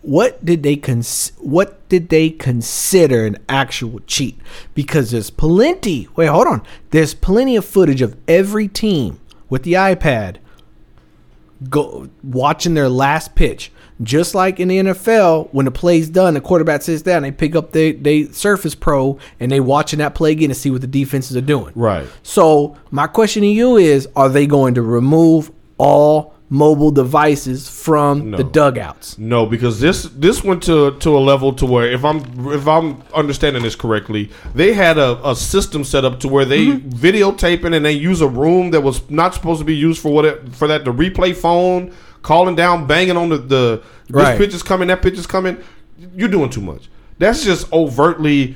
What did they cons- what did they consider an actual cheat? Because there's plenty. Wait, hold on. There's plenty of footage of every team with the iPad go watching their last pitch. Just like in the NFL, when the play's done, the quarterback sits down, they pick up they they Surface Pro and they watching that play again to see what the defenses are doing. Right. So my question to you is: Are they going to remove all mobile devices from No. the dugouts? No, because this this went to to a level to where if I'm if I'm understanding this correctly, they had a, a system set up to where they Mm-hmm. videotaping and they use a room that was not supposed to be used for what it, for that to replay phone, calling down, banging on the the Right. this pitch is coming, that pitch is coming. You're doing too much. That's just overtly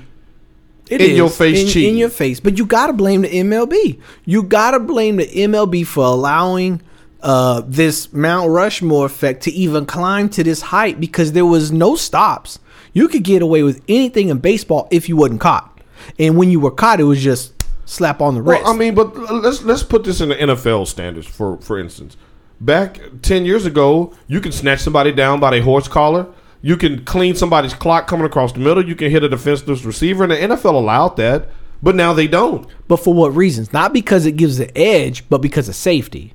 It In is, your face in, cheating. in your face. But you got to blame the MLB. You got to blame the MLB for allowing uh, this Mount Rushmore effect to even climb to this height because there was no stops. You could get away with anything in baseball if you wasn't caught, and when you were caught, it was just slap on the wrist. Well, I mean, but let's let's put this in the NFL standards for for instance. Back ten years ago, you can snatch somebody down by their horse collar. You can clean somebody's clock coming across the middle. You can hit a defenseless receiver, and the NFL allowed that, but now they don't. but for what reasons? Not because it gives the edge, but because of safety.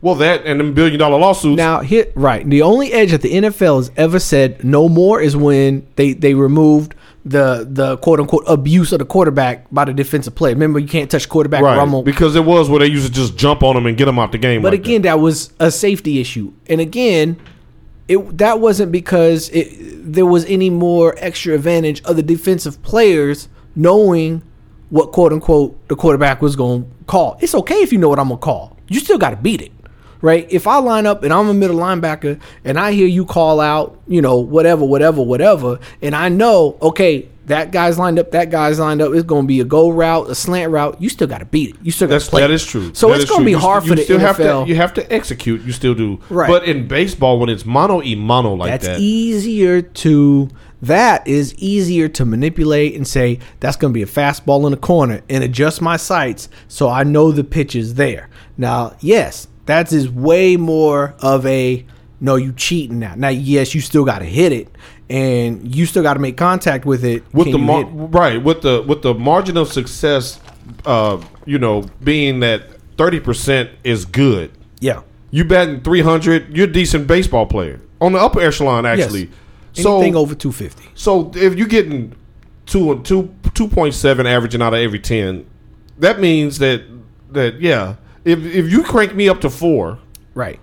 Well, that and them billion dollar lawsuits. Now, hit right. The only edge that the NFL has ever said no more is when they they removed the the quote unquote abuse of the quarterback by the defensive player. Remember, you can't touch quarterback. right, Rommel. because it was where they used to just jump on them and get them out the game. But like again, that. was a safety issue. And again, it that wasn't because it, there was any more extra advantage of the defensive players knowing what quote unquote the quarterback was going to call. It's okay if you know what I'm going to call. You still got to beat it. Right? If I line up and I'm a middle linebacker and I hear you call out, you know, whatever, whatever, whatever, and I know, okay, that guy's lined up, that guy's lined up, it's going to be a go route, a slant route, you still got to beat it. You still got to play. that is true. So That it's going to be You hard st- for the still NFL. Have to, you have to execute. You still do. Right. But in baseball, when it's mono e mono like that's that, easier to that is easier to manipulate and say that's going to be a fastball in the corner and adjust my sights so I know the pitch is there. Now, yes, that is way more of a no, you cheating now. Now, yes, you still got to hit it and you still got to make contact with it. with the mar- right with the with the margin of success, uh, you know, being that thirty percent is good. yeah. You batting three hundred, you're a decent baseball player on the upper echelon. Actually, so Anything over 250. so if you're getting two two two point seven averaging out of every ten, that means that that yeah, if if you crank me up to four. Right.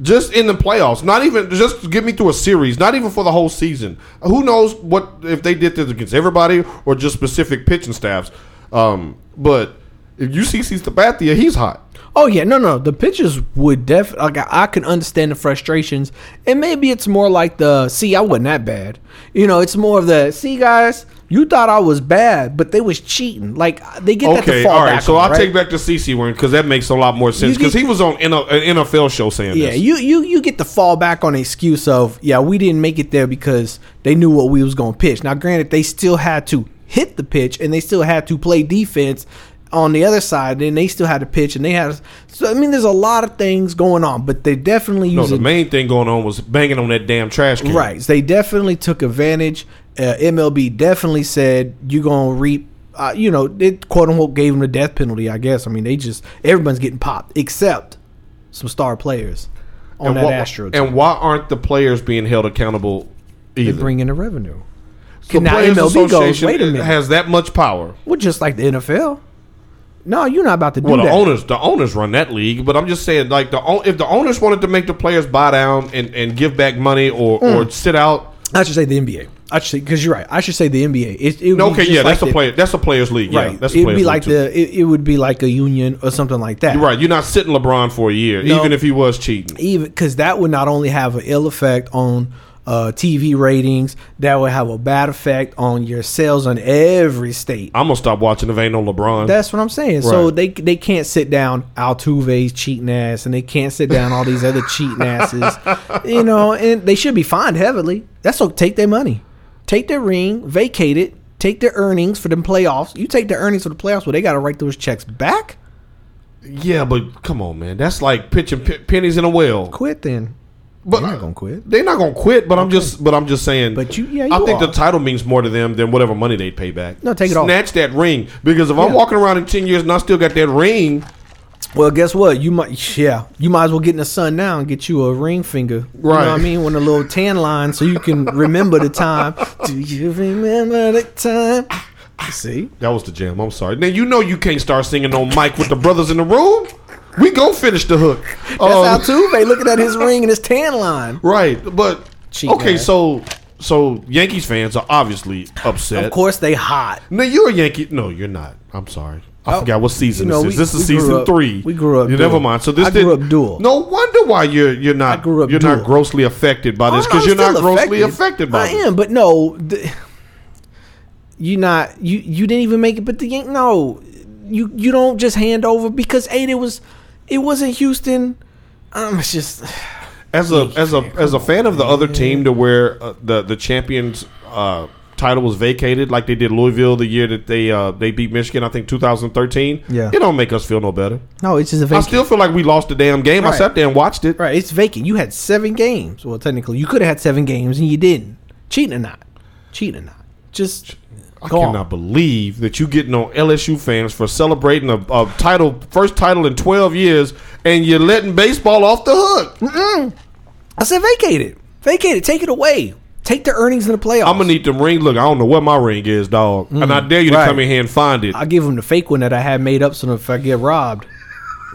just in the playoffs, not even just get me through a series, not even for the whole season. Who knows what if they did this against everybody or just specific pitching staffs? Um, but if you see Sabathia, he's hot. Oh yeah, no, no. The pitchers would definitely. Like, I I can understand the frustrations, and maybe it's more like the see. I wasn't that bad. You know, it's more of the see, guys. You thought I was bad, but they was cheating. Like they get that to Okay, fall all right. back So on, I'll right? take back the CC one because that makes a lot more sense because he was on an NFL uh, show saying Yeah, this. you you you get to fall back on the excuse of yeah we didn't make it there because they knew what we was gonna pitch. Now, granted, they still had to hit the pitch and they still had to play defense on the other side, and they still had to pitch and they had. So I mean, there's a lot of things going on, but they definitely no, use the main thing going on was banging on that damn trash can. Right. They definitely took advantage. Uh, MLB definitely said you're gonna reap. Uh, you know, it quote unquote gave them the death penalty. I guess. I mean, they just everyone's getting popped except some star players on And that why, Astro team. and why aren't the players being held accountable they either? bring in the revenue. Can now MLB goes, wait a minute. has that much power. Well, just like the NFL. No, you're not about to do Well, the that. owners, the owners run that league, but I'm just saying, like the if the owners wanted to make the players buy down and, and give back money or, Mm. or sit out, I should say the NBA. I should say because you're right. I should say the NBA. It, it would no, be okay, yeah, like that's a the- player, that's a players league, yeah, Right. that's a It'd be like the. It, it would be like a union or something like that. You're right. You're not sitting LeBron for a year, No. even if he was cheating. even because that would not only have an ill effect on uh, TV ratings, that would have a bad effect on your sales on every state. I'm gonna stop watching if ain't no LeBron. That's what I'm saying. So they they can't sit down Altuve's cheating ass, and they can't sit down all these other cheating asses, you know. And they should be fined heavily. That's so take their money, take their ring, vacate it, take their earnings for them playoffs. You take the earnings for the playoffs, well, they got to write those checks back. yeah, but come on, man, that's like pitching p- pennies in a well. Quit then. But They're not gonna quit. They're not gonna quit. But I'm just, but I'm just saying. But you- yeah, you I think are. the title means more to them than whatever money they pay back. No, take it off. Snatch that ring because if I'm walking around in ten years and I still got that ring, Well, guess what? You might, yeah, you might as well get in the sun now and get you a ring finger. You Right. know what I mean? With a little tan line, so you can remember the time. Do you remember the time? See, that was the jam. I'm sorry. Now you know you can't start singing on mic with the brothers in the room. We go finish the hook. that's Um, Altuve looking at his ring and his tan line. Right, but okay. ass. So, so Yankees fans are obviously upset. Of course, they hot. Now you're a Yankee. No, you're not. I'm sorry. I Oh, forgot what season you know, this is. we- This is season up- three. we grew up You never mind. So this I grew didn't- up dual. No wonder why you're you're not. Grew up you're dual. not grossly affected by this because you're not grossly affected, by it. I this. am, but no, the, you not you you didn't even make it. But the no, you you don't just hand over because eight it was it wasn't Houston. Um, it's just As a as a as a fan of the other team to where uh, the the champions uh, title was vacated, like they did Louisville the year that they uh, they beat Michigan, I think 2013. Yeah. it don't make us feel no better. no, it's just a I vacant. I still feel like we lost the damn game. I sat there and watched it. right, it's vacant. You had seven games. Well, technically, you could have had seven games and you didn't. Cheating or not, cheating or not, just I cannot on. believe that you getting on LSU fans for celebrating a, a title, first title in 12 years, and you're letting baseball off the hook. I said vacate it, vacate it, take it away, take the earnings in the playoffs. I'm gonna need the ring. Look, I don't know what my ring is, dog, and I dare you to come in here and find it. I'll give him the fake one that I had made up so if I get robbed,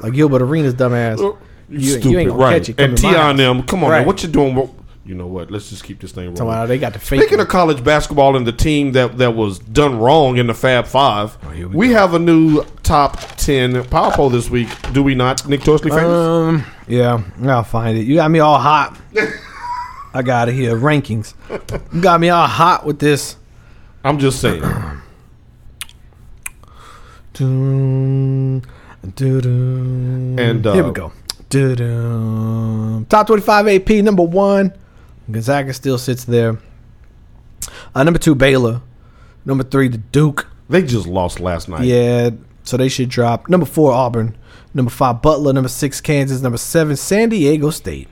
like Gilbert Arenas dumbass, you, you Stupid, ain't gonna right? catch it. and Ti and them, come on, Right. man, what you doing? You know what? Let's just keep this thing rolling. uh, they got the fake. Speaking one. of college basketball and the team that, that was done wrong in the Fab Five, Oh, we we have a new top ten power poll this week. Do we not, Nick Torsley um, yeah, I'll find it. You got me all hot. I got it here. Rankings. You got me all hot with this. I'm just saying. And, uh, here we go. Top 25 AP number one. Gonzaga still sits there. Uh, number two, Baylor. Number three, the Duke. They just lost last night. Yeah, so they should drop. Number four, Auburn. Number five, Butler. Number six, Kansas. Number seven, San Diego State.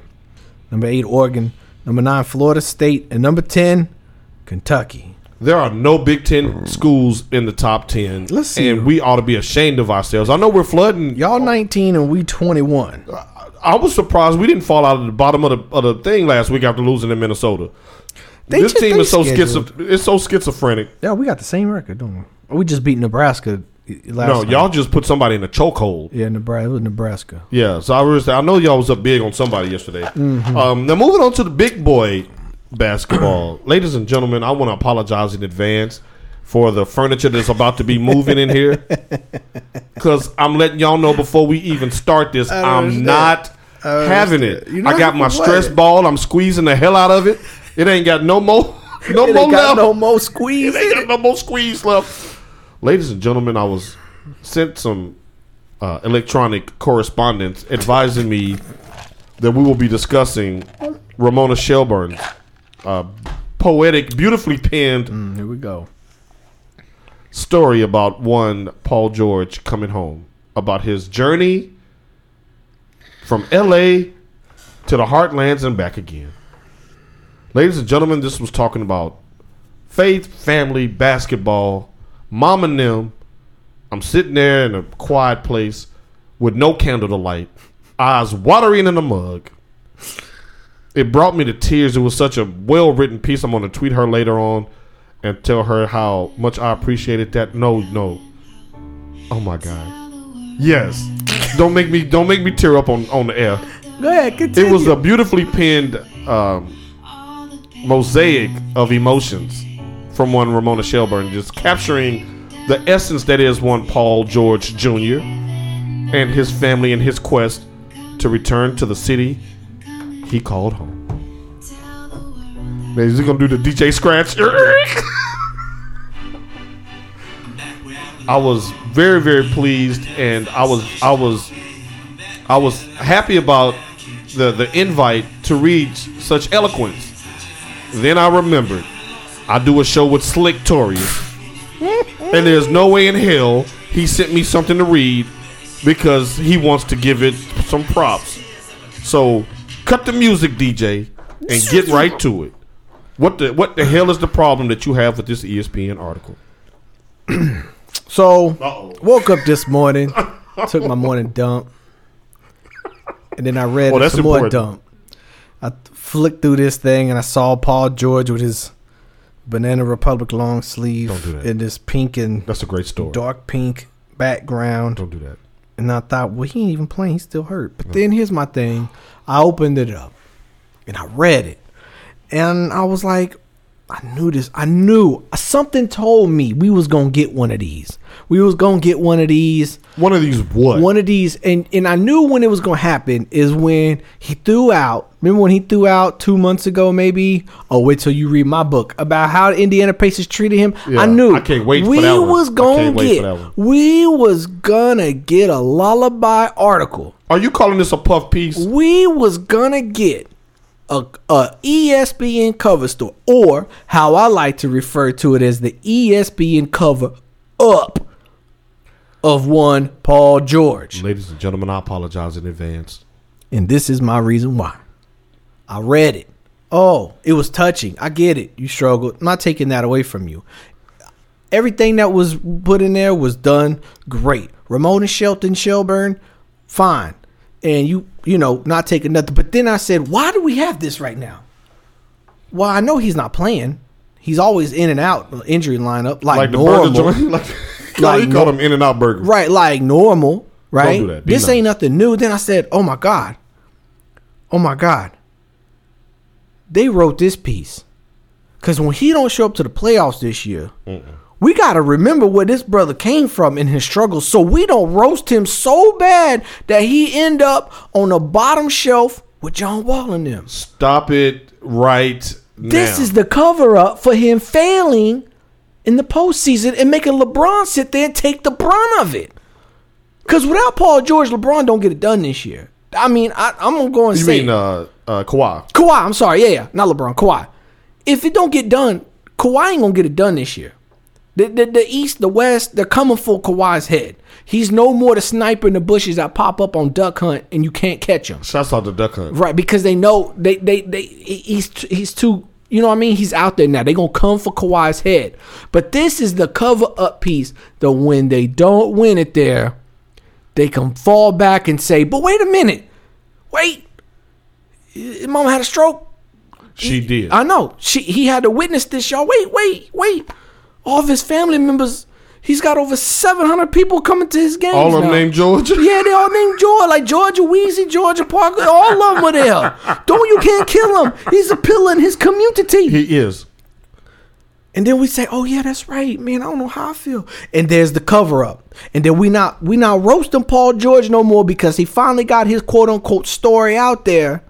Number eight, Oregon. Number nine, Florida State. And number 10, Kentucky. There are no Big Ten schools in the top ten. Let's see. And we ought to be ashamed of ourselves. I know we're flooding. Y'all 19 and we 21. I was surprised we didn't fall out of the bottom of the, of the thing last week after losing in Minnesota. They this just- team is so it's so schizophrenic. Yeah, we got the same record, don't we? We just beat Nebraska last No, y'all just put somebody in a chokehold. Yeah, Nebraska. It was Nebraska. Yeah, so I was. I know y'all was up big on somebody yesterday. Mm-hmm. Um, now moving on to the big boy basketball, ladies and gentlemen, I want to apologize in advance for the furniture that's about to be moving in here, because I'm letting y'all know before we even start this, I'm understand. not having it. I got my stress ball. I'm squeezing the hell out of it. It ain't got no more, no It more left. no more squeeze. It ain't got no more squeeze left. Ladies and gentlemen, I was sent some uh, electronic correspondence advising me that we will be discussing Ramona Shelburne's uh, poetic, beautifully penned Mm, here we go. story about one Paul George coming home, about his journey from L.A. to the heartlands and back again. Ladies and gentlemen, this was talking about faith, family, basketball, mom and them. I'm sitting there in a quiet place with no candle to light, eyes watering in a mug. It brought me to tears. It was such a well written piece. I'm going to tweet her later on. and tell her how much I appreciated that? No, no. Oh my god. Yes. don't make me don't make me tear up on on the air. Go ahead, continue. It was a beautifully penned um, mosaic of emotions from one Ramona Shelburne, just capturing the essence that is one Paul George Jr. and his family and his quest to return to the city he called home. Man, is he gonna do the DJ scratch? I was very, very pleased, and I was, I was, I was happy about the the invite to read such eloquence. Then I remembered I do a show with Slick Torius, and there's no way in hell he sent me something to read because he wants to give it some props. So cut the music, DJ, and get right to it. What the what the hell is the problem that you have with this ESPN article? So Uh-oh. woke up this morning, took my morning dump, and then I read oh, that's some more dump. I flicked through this thing and I saw Paul George with his Banana Republic long sleeve Don't do that. in this pink and That's a great story. dark pink background. Don't do that. And I thought, well, he ain't even playing. He's still hurt. But then here's my thing. I opened it up and I read it. And I was like, I knew this. I knew something told me we was gonna get one of these. We was gonna get one of these. One of these what? One of these, and and I knew when it was gonna happen is when he threw out. Remember when he threw out two months ago, maybe? Oh, wait till you read my book about how the Indiana Pacers treated him. Yeah, I knew. I can't wait We was gonna get. for that one. We was gonna get a lullaby article. Are you calling this a puff piece? We was gonna get a, a ESPN cover story, or how I like to refer to it as the ESPN cover up of one Paul George. Ladies and gentlemen, I apologize in advance. And this is my reason why. I read it. Oh, it was touching. I get it. You struggled. I'm not taking that away from you. Everything that was put in there was done great. Ramona Shelton Shelburne, fine. And you, you know, not taking nothing. But then I said, why do we have this right now? Well, I know he's not playing. He's always in and out injury lineup like, Like the normal. burger joint? like, Like you call no- them In and Out Burger. Right, like normal, right? do that. This nice. ain't nothing new. Then I said, "Oh my god, oh my god." They wrote this piece because when he don't show up to the playoffs this year, we got to remember where this brother came from in his struggles, so we don't roast him so bad that he end up on the bottom shelf with John Wall and them. Stop it right now. This is the cover up for him failing in the postseason and making LeBron sit there and take the brunt of it. Because without Paul George, LeBron don't get it done this year. I mean, I, I'm gonna go and you say mean uh, uh, Kawhi? Kawhi. I'm sorry, yeah, yeah, not LeBron. Kawhi. If it don't get done, Kawhi ain't gonna get it done this year. The, the, the East, the West, they're coming for Kawhi's head. He's no more the sniper in the bushes that pop up on duck hunt and you can't catch him. Shouts out to Duck Hunt. Right, because they know they they they he's he's too you know what I mean? He's out there now. They gonna come for Kawhi's head. But this is the cover up piece that when they don't win it there, they can fall back and say, But wait a minute. Wait. His mama had a stroke. She did. I know. She he had to witness this, y'all. Wait, wait, wait. All of his family members, he's got over seven hundred people coming to his games. All of them now. named Georgia. Yeah, they all named George, like Georgia Wheezy, Georgia Parker, all of them were there. Don't you can't kill him. He's a pillar in his community. He is. And then we say, "Oh yeah, that's right, man. I don't know how I feel." And there's the cover up. And then we not we not roasting Paul George no more because he finally got his quote unquote story out there.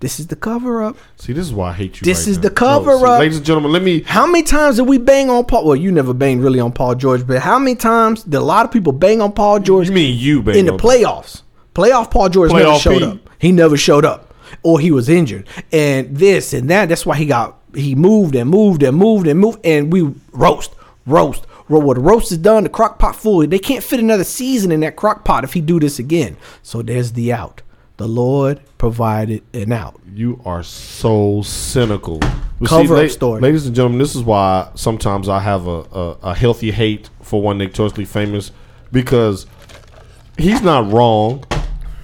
This is the cover up. See, this is why I hate you. This right is now. the cover see, up. ladies and gentlemen. Let me. How many times did we bang on Paul? Well, you never banged really on Paul George, but how many times did a lot of people bang on Paul George You mean you, baby? in the playoffs. Playoff Paul George never showed Pete. up. He never showed up. Or he was injured. And this and that. That's why he got he moved and moved and moved and moved. And we roast, roast. Ro- When the roast is done, the crock pot full. They can't fit another season in that crock pot if he do this again. So there's the out. The Lord provided an out. You are so cynical. Cover up la- story. Ladies and gentlemen, this is why sometimes I have a, a, a healthy hate for one notoriously famous because he's not wrong.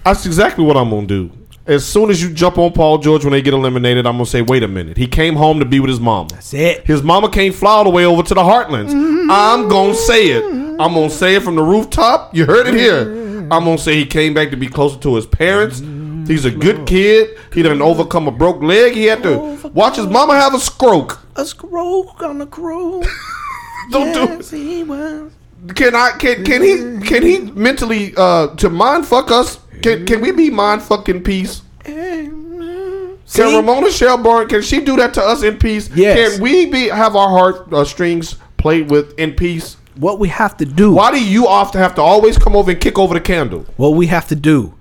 That's exactly what I'm gonna do. As soon as you jump on Paul George when they get eliminated, I'm gonna say, wait a minute. He came home to be with his mama. That's it. His mama can't fly all the way over to the Heartlands. I'm gonna say it. I'm gonna say it from the rooftop. You heard it here. I'm gonna say he came back to be closer to his parents. He's a good kid. He didn't overcome a broke leg. He had to watch his mama have a stroke. A stroke on the crew. Don't do Yes, he was. Can I? Can can he? Can he mentally uh to mind fuck us? Can can we be mind fucked in peace? Can See? Ramona Shelburne? Can she do that to us in peace? Yes. Can we be have our heart uh, strings played with in peace? What we have to do. Why do you often have to always come over and kick over the candle? what we have to do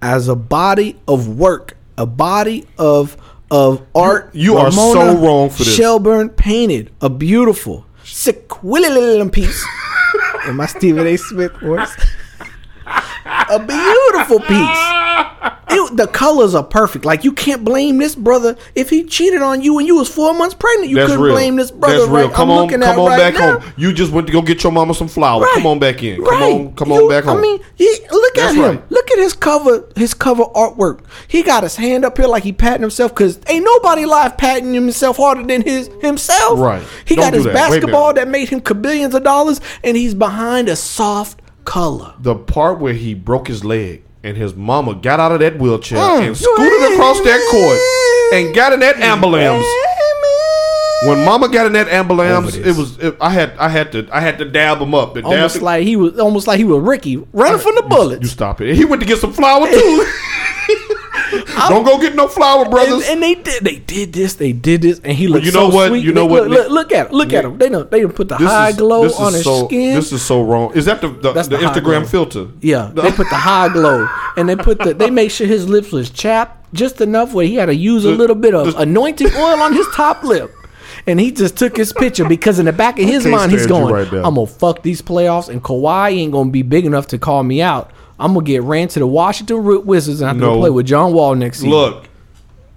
as a body of work, a body of of art. you are so wrong for this. Shelburne painted a beautiful sequillium piece in my Stephen A. Smith voice. A beautiful piece. It- the colors are perfect. Like you can't blame this brother if he cheated on you and you was four months pregnant. You That's couldn't real. blame this brother. That's real. Right? Come I'm on, come on right back now. home. You just went to go get your mama some flowers. Right. Come on back in. Come on, come You- on back home. I mean, he, look That's at him. Look at his cover. His cover artwork. He got his hand up here like he patting himself because ain't nobody live patting himself harder than his himself. Right. He Don't got his that. Basketball that made him billions of dollars, and he's behind a soft color. the part where he broke his leg and his mama got out of that wheelchair Mm. and scooted across that court and got in that ambulance. When Mama got in that ambulance, it was it, I had I had to I had to dab him up. Dab Almost like he was almost like he was Ricky running from the bullets. you stop it. He went to get some flour too. Don't go get no flour, and, brothers. and they did they did this they did this and he looked you know so what? sweet. You know They- what, look, Nick? look, look at him look at him they don't they done put the This high is- glow on his so, skin This is so wrong. Is that the the, the, the Instagram glow. filter? Yeah, they put the high glow, and they put the they make sure his lips was chapped just enough where he had to use a little bit of the- anointing oil on his top lip. And he just took his picture because in the back of his mind he's going, right "I'm gonna fuck these playoffs, and Kawhi ain't gonna be big enough to call me out. I'm gonna get ran to the Washington Wi- Wizards and have to No. go play with John Wall next season." Look,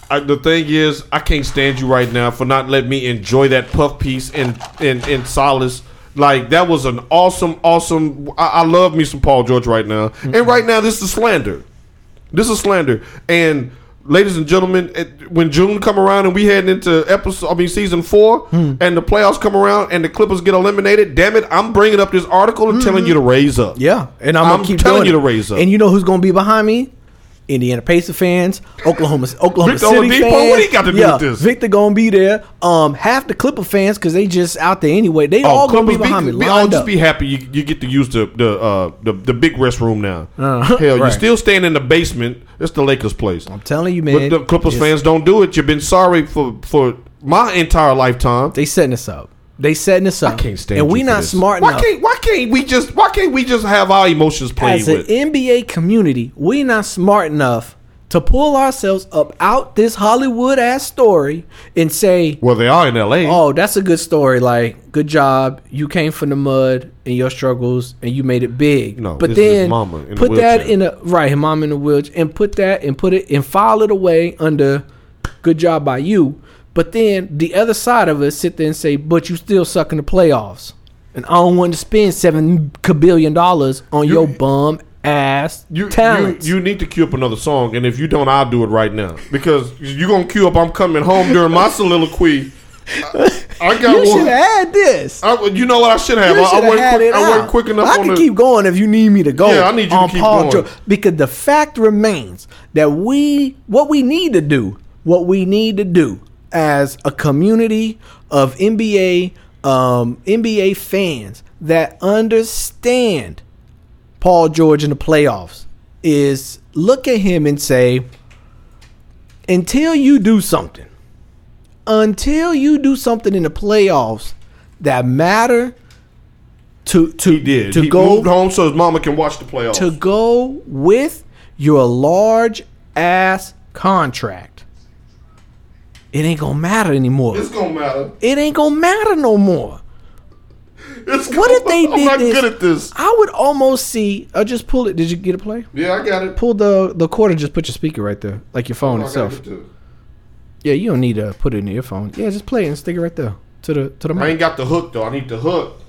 I, the thing is, I can't stand you right now for not letting me enjoy that puff piece in in in solace. Like that was an awesome, awesome. I, I love me some Paul George right now, and mm-hmm. right now this is slander. This is slander, and ladies and gentlemen, it, when June come around and we heading into episode, I mean season four, hmm. and the playoffs come around and the Clippers get eliminated. Damn it, I'm bringing up this article and telling hmm. you to raise up. Yeah, and I'm, I'm gonna keep telling you to raise up. And you know who's gonna be behind me? Indiana Pacer fans, Oklahoma Oklahoma Victor City Oladipo? fans. What he got to do yeah, with this? Victor gonna be there. Um, half the Clipper fans because they just out there anyway. They all gonna be Oh, Clippers, behind me. I'll just up. be happy you, you get to use the the uh, the, the big restroom now. Uh-huh. Hell, you're still staying in the basement. It's the Lakers' place. I'm telling you, But man. the Clippers fans don't do it. You've been sorry for for my entire lifetime. They setting us up. They setting us up. I can't stand. And you we for not this. smart why enough. Can't, why can't we just Why can't we just have our emotions played As an with? NBA community, we not smart enough to pull ourselves up out this Hollywood ass story and say, well, they are in L.A. Oh, that's a good story. Like, good job. You came from the mud and your struggles, and you made it big. No, but this is his then mama in a put that wheelchair. in a right. His mom in the wheelchair, and put that and put it and file it away under good job by you. But then the other side of us sit there and say, but you still suck in the playoffs, and I don't want to spend seven billion dollars on You- your bum ass You, you talents. you need to cue up another song, and if you don't, I'll do it right now because you're gonna cue up. I'm coming home during my soliloquy. I, I got You should have had this. I, you know what I should have. You I, I shoulda had quick, it I out. quick enough I on can the. keep going if you need me to go. Yeah, I need you to keep Paul going. George. because the fact remains that we, what we need to do, what we need to do as a community of NBA, um, NBA fans that understand Paul George in the playoffs is look at him and say, until you do something, until you do something in the playoffs that matter to to he did. to he go moved home so his mama can watch the playoffs. to go with your large ass contract. It ain't gonna matter anymore. it's gonna matter. It ain't gonna matter no more. It's What gonna, if they I'm did not this? good at this. I would almost see. I just pull it. Did you get a play? Yeah, I got it. Pull the the cord and just put your speaker right there, like your phone oh, got itself. it. Yeah, you don't need to put it in your phone. Yeah, just play it and stick it right there to the to the I mic. ain't got the hook though. I need the hook.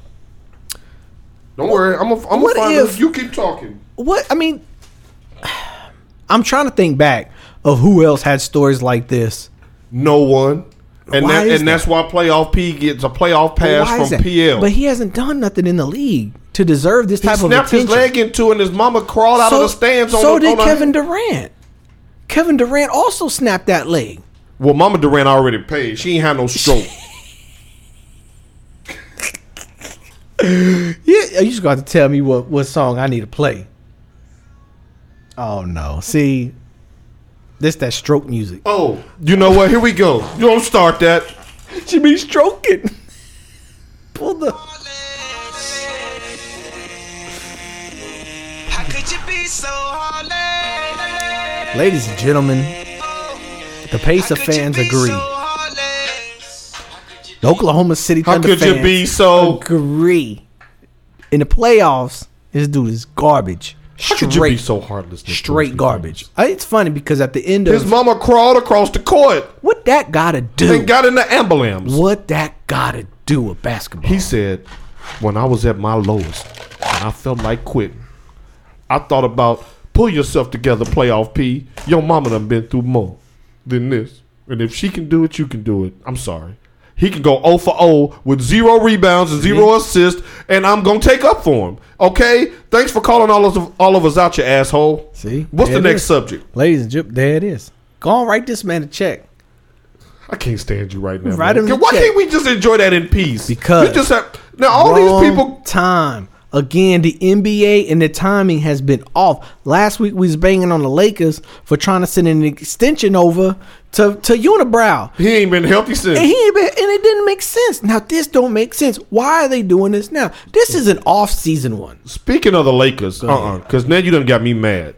Don't worry. I'm gonna I'm What find if- You keep talking. What I mean, I'm trying to think back. of who else had stories like this. No one. And that, and that's why playoff P gets a playoff pass from that? PL. But he hasn't done nothing in the league to deserve this he type of snapped his attention. leg into and his mama crawled out of the stands. On so the, did the- Kevin Durant. Kevin Durant also snapped that leg. Well, Mama Durant already paid. She ain't had no stroke. Yeah, you just got to tell me what, what song I need to play. Oh no! See, this that stroke music. oh, you know what? Here we go. You don't start that. She be stroking. Pull the. How could you be so? Ladies and gentlemen, the Pacer How could you fans agree. The Oklahoma City How Thunder could you fans be so? agree. In the playoffs, this dude is garbage. How Straight, could you be so heartless? Straight garbage. Uh, It's funny because at the end of His mama crawled across the court what that gotta do, and got in the ambulance. what that gotta do with basketball. He said, when I was at my lowest and I felt like quitting, I thought about pull yourself together, playoff P. Your mama done been through more than this. And if she can do it, you can do it. I'm sorry. He can go 0 for 0 with zero rebounds and zero mm-hmm. assists, and I'm gonna take up for him. Okay? Thanks for calling all of all of us out, you asshole. See? What's There the next is. subject? Ladies and gentlemen, there it is. Go on, write this man a check. I can't stand you right now. Write man. him Why check. can't we just enjoy that in peace? Because- you just have now all these people time. Again, the NBA and the timing has been off. Last week we was banging on the Lakers for trying to send an extension over to to Unibrow. he ain't been healthy since. And he ain't been, and it didn't make sense. Now this don't make sense. Why are they doing this now? This is an off-season one. Speaking of the Lakers, uh uh because now you done got me mad.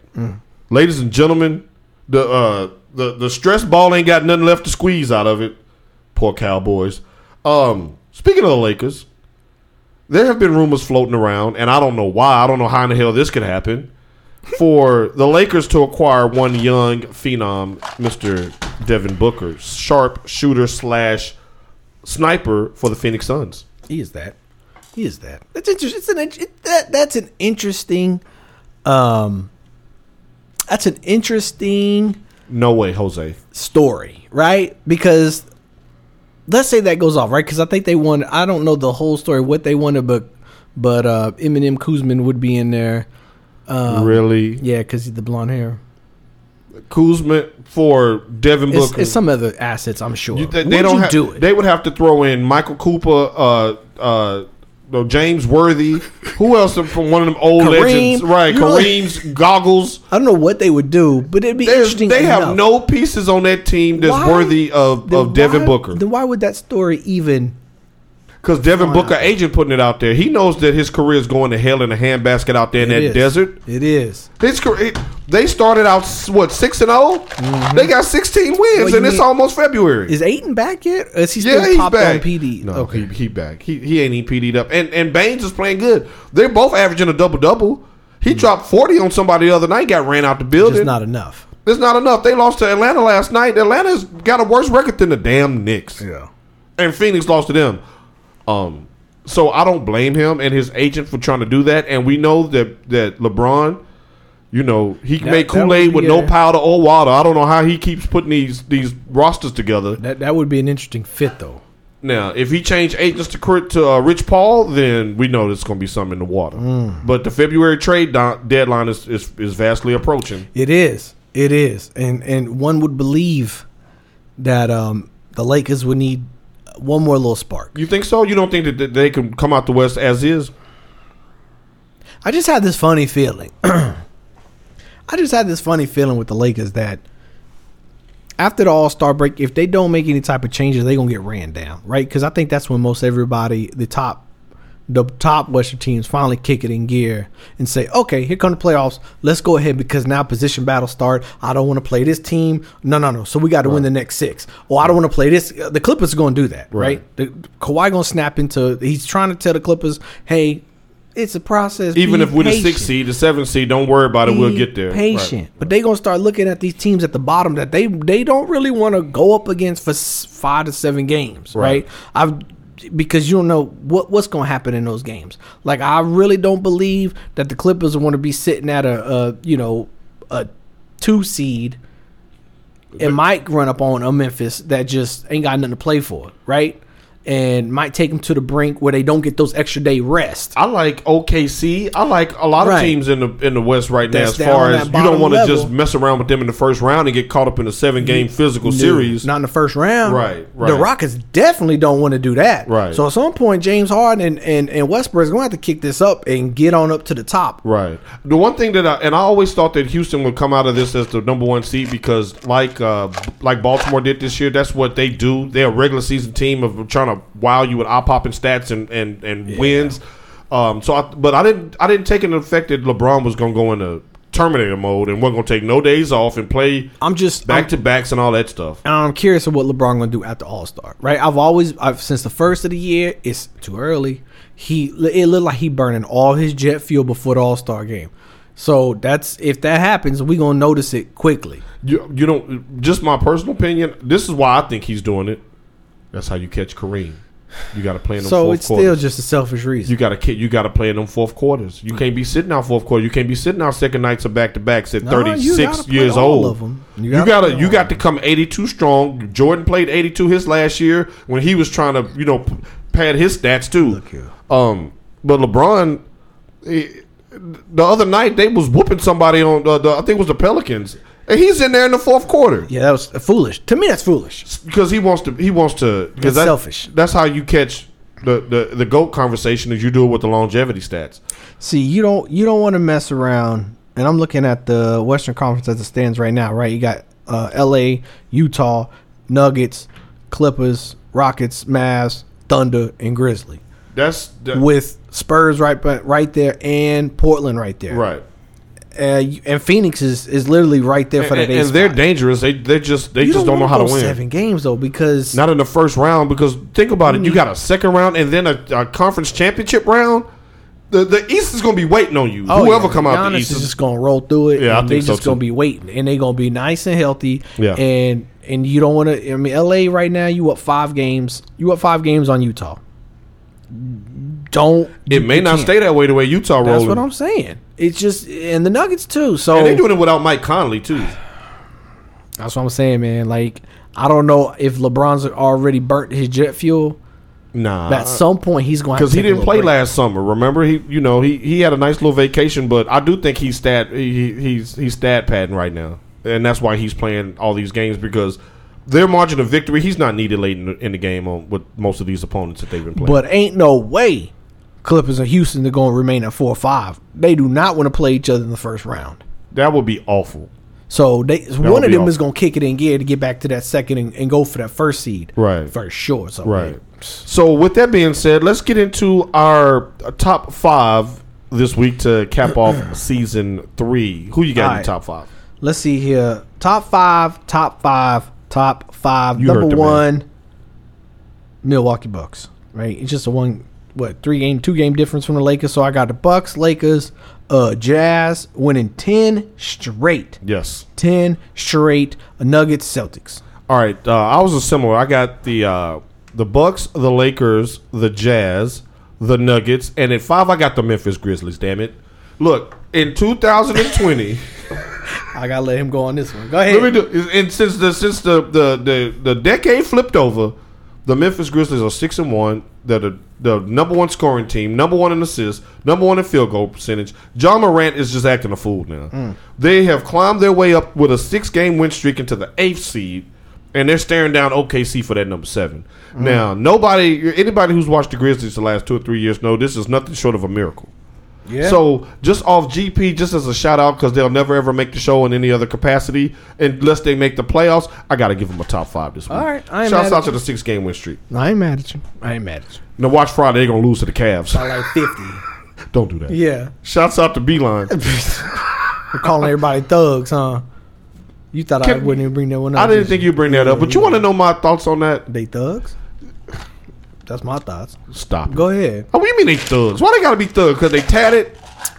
Ladies and gentlemen, the uh the the stress ball ain't got nothing left to squeeze out of it. Poor Cowboys. Um, speaking of the Lakers, there have been rumors floating around, and I don't know why. I don't know how in the hell this could happen. For the Lakers to acquire one young phenom, Mister Devin Booker, sharp shooter slash sniper for the Phoenix Suns. He is that. He is that. That's interesting. It's an it, that that's an interesting. Um, that's an interesting No way, Jose. story, right? Because let's say that goes off, right? Because I think they won. I don't know the whole story, what they wanted, but but uh, Eminem Kuzman would be in there. Um, really? Yeah, because he's the blonde hair. Kuzma for Devin It's, Booker. it's some other assets, I'm sure. You- they, they don't do it? They would have to throw in Michael Cooper, uh, uh, no, James Worthy. Who else from one of them old Kareem. legends? Right, Kareem's goggles. I don't know what they would do, but it'd be interesting. they have no pieces on that team that's Why- worthy of, of Devin why- Booker. Then why would that story even? Because Devin Why Booker, not? agent, putting it out there. He knows that his career is going to hell in a handbasket out there in It that is. desert. It is. His career, they started out what six and 0 They got sixteen wins, Mm-hmm. Well, and it's mean- almost February. Is Ayton back yet? Or is he still Yeah, he's popped back. on PD? No, okay. he, he back. He he ain't even PD'd up. And and Baynes is playing good. They're both averaging a double double. He dropped forty on somebody the other night. Got ran out the building. Just not enough. It's not enough. They lost to Atlanta last night. Atlanta's got a worse record than the damn Knicks. Yeah. And Phoenix lost to them. Um, so I don't blame him and his agent for trying to do that. And we know that that LeBron, you know, he can That- make Kool Aid with no powder or water. I don't know how he keeps putting these these rosters together. That that would be an interesting fit though. Now, if he changed agents to to uh, Rich Paul, then we know there's going to be something in the water. Mm. But the February trade do- deadline is, is is vastly approaching. It is. It is. And and one would believe that um the Lakers would need one more little spark. You think so? You don't think that- they can come out the West as is? I just had this funny feeling. I just had this funny feeling with the Lakers that after the All Star break, if they don't make any type of changes, they're gonna get ran down, right? Because I think that's when most everybody, the top, the top Western teams, finally kick it in gear and say, "Okay, here come the playoffs. Let's go ahead because now position battles start. I don't want to play this team. No, no, no. So we got to win the next six. Or I don't want to play this. The Clippers are going to do that, right? Right. The, Kawhi going to snap into. He's trying to tell the Clippers, "Hey." It's a process. Even Be if we're the sixth seed, the seventh seed, don't worry about it. We'll get there. Patient, Right. but they gonna start looking at these teams at the bottom that they they don't really want to go up against for five to seven games, right? Right. I've because you don't know what what's gonna happen in those games. Like I really don't believe that the Clippers want to be sitting at a, a you know a two seed it might run up on a Memphis that just ain't got nothing to play for, right? And might take them to the brink where they don't get those extra day rest. I like OKC. I like a lot of Right. teams in the in the West right now. As far as you don't want to just mess around with them in the first round and get caught up in a seven game physical No, series. Not in the first round. Right, The. Rockets definitely don't want to do that. Right. So at some point, James Harden and, and, and Westbrook is going to have to kick this up and get on up to the top. Right. The one thing that I and I always thought that Houston would come out of this as the number one seed because like uh like Baltimore did this year, that's what they do. They're a regular season team of trying to wow you with eye popping stats and and, and wins. Um so I but I didn't I didn't take an effect that LeBron was gonna go into Terminator mode and wasn't gonna take no days off and play I'm just back I'm- to backs and all that stuff. And I'm curious of what LeBron gonna do after All Star, right? I've always, I've since the first of the year, it's too early. He, it looked like he burning all his jet fuel before the All Star game. So that's if that happens, we gonna notice it quickly. You you don't just my personal opinion, this is why I think he's doing it. That's how you catch Kareem. You gotta play in them So fourth it's quarters. still just a selfish reason. You gotta ki- you gotta play in them fourth quarters. You can't be sitting out fourth quarter. You can't be sitting out second nights of back to backs at No, thirty six years old. You gotta gotta, you got to come eighty two strong. Jordan played eighty two his last year when he was trying to you know pad his stats too. Um, but LeBron, eh, the other night they was whooping somebody on uh, the I think it was the Pelicans, and he's in there in the fourth quarter yeah, that was foolish. To me, that's foolish. because he wants to he wants to because That's selfish. That's how you catch the the the goat conversation is you do it with the longevity stats. See, you don't you don't want to mess around. And I'm looking at the Western Conference as it stands right now, right? You got uh, L.A., Utah, Nuggets, Clippers, Rockets, Mavs, Thunder, and Grizzly, That's that, with Spurs right right there and Portland right there. right. Uh, and Phoenix is, is literally right there for And, the day. and they're dangerous. They they just they You just don't, know wanna how to win. Seven games though, because Not in the first round because think about it. You got a second round and then a, a conference championship round. The the East is going to be waiting on you. Oh, Whoever yeah. come out the East is just gonna roll through it. Yeah, I think they so, just gonna be waiting, and they're gonna be nice and healthy. Yeah. and and you don't want to. I mean, LA right now, you up five games. You up five games on Utah. Don't. It may not stay that way the way Utah rolls. That's what I'm saying. It's just and the Nuggets too. So and they're doing it without Mike Conley too. that's what I'm saying, man. Like I don't know if LeBron's already burnt his jet fuel. Nah, But at some point, he's going to because he didn't play last summer. Remember, he you know he he had a nice little vacation, but I do think he's stat he, he's he's stat padding right now, and that's why he's playing all these games because their margin of victory he's not needed late in the, in the game on with most of these opponents that they've been playing. But ain't no way Clippers and Houston, they're going to remain at four or five. They do not want to play each other in the first round. that would be awful. So they one of them is going to kick it in gear to get back to that second and, and go for that first seed. Right. For sure. So Right. So with that being said, let's get into our top five this week to cap off season three. Who you got in Alright. the top five? Let's see here. Top five, top five, top five. You Number the man. one, Milwaukee Bucks. Right? It's just a one what, three game, two game difference from the Lakers. So I got the Bucks, Lakers, uh, Jazz winning ten straight. Yes. 10 straight Nuggets Celtics. All right, uh, I was a similar. I got the uh, the Bucks, the Lakers, the Jazz, the Nuggets, and at five I got the Memphis Grizzlies. Damn it! Look, in 2020, I gotta let him go on this one. Go ahead. let me do. And since the since the the the, the decade flipped over, the Memphis Grizzlies are six and one. They're the the number one scoring team, number one in assists, number one in field goal percentage. Ja Morant is just acting a fool now. Hmm. They have climbed their way up with a six game win streak into the eighth seed, and they're staring down OKC for that number seven. Hmm. Now, nobody, anybody who's watched the Grizzlies the last two or three years know this is nothing short of a miracle. Yeah. So just off GP, just as a shout out, because they'll never ever make the show in any other capacity unless they make the playoffs. I got to give them a top five this week. All right, I ain't Shouts mad out at to the six game win streak. I ain't mad at you. I ain't mad at you. Now watch Friday, they're gonna lose to the Cavs. I like 50. Don't do that. Yeah. Shouts out to Beilein. We're calling everybody thugs, huh? You thought I Can- wouldn't even bring that one up. I didn't think you'd bring that up, but you want to know my thoughts on that? They thugs? That's my thoughts. Stop. it. Go ahead. Oh, what do you mean they thugs? Why they gotta be thugs? Because they tatted?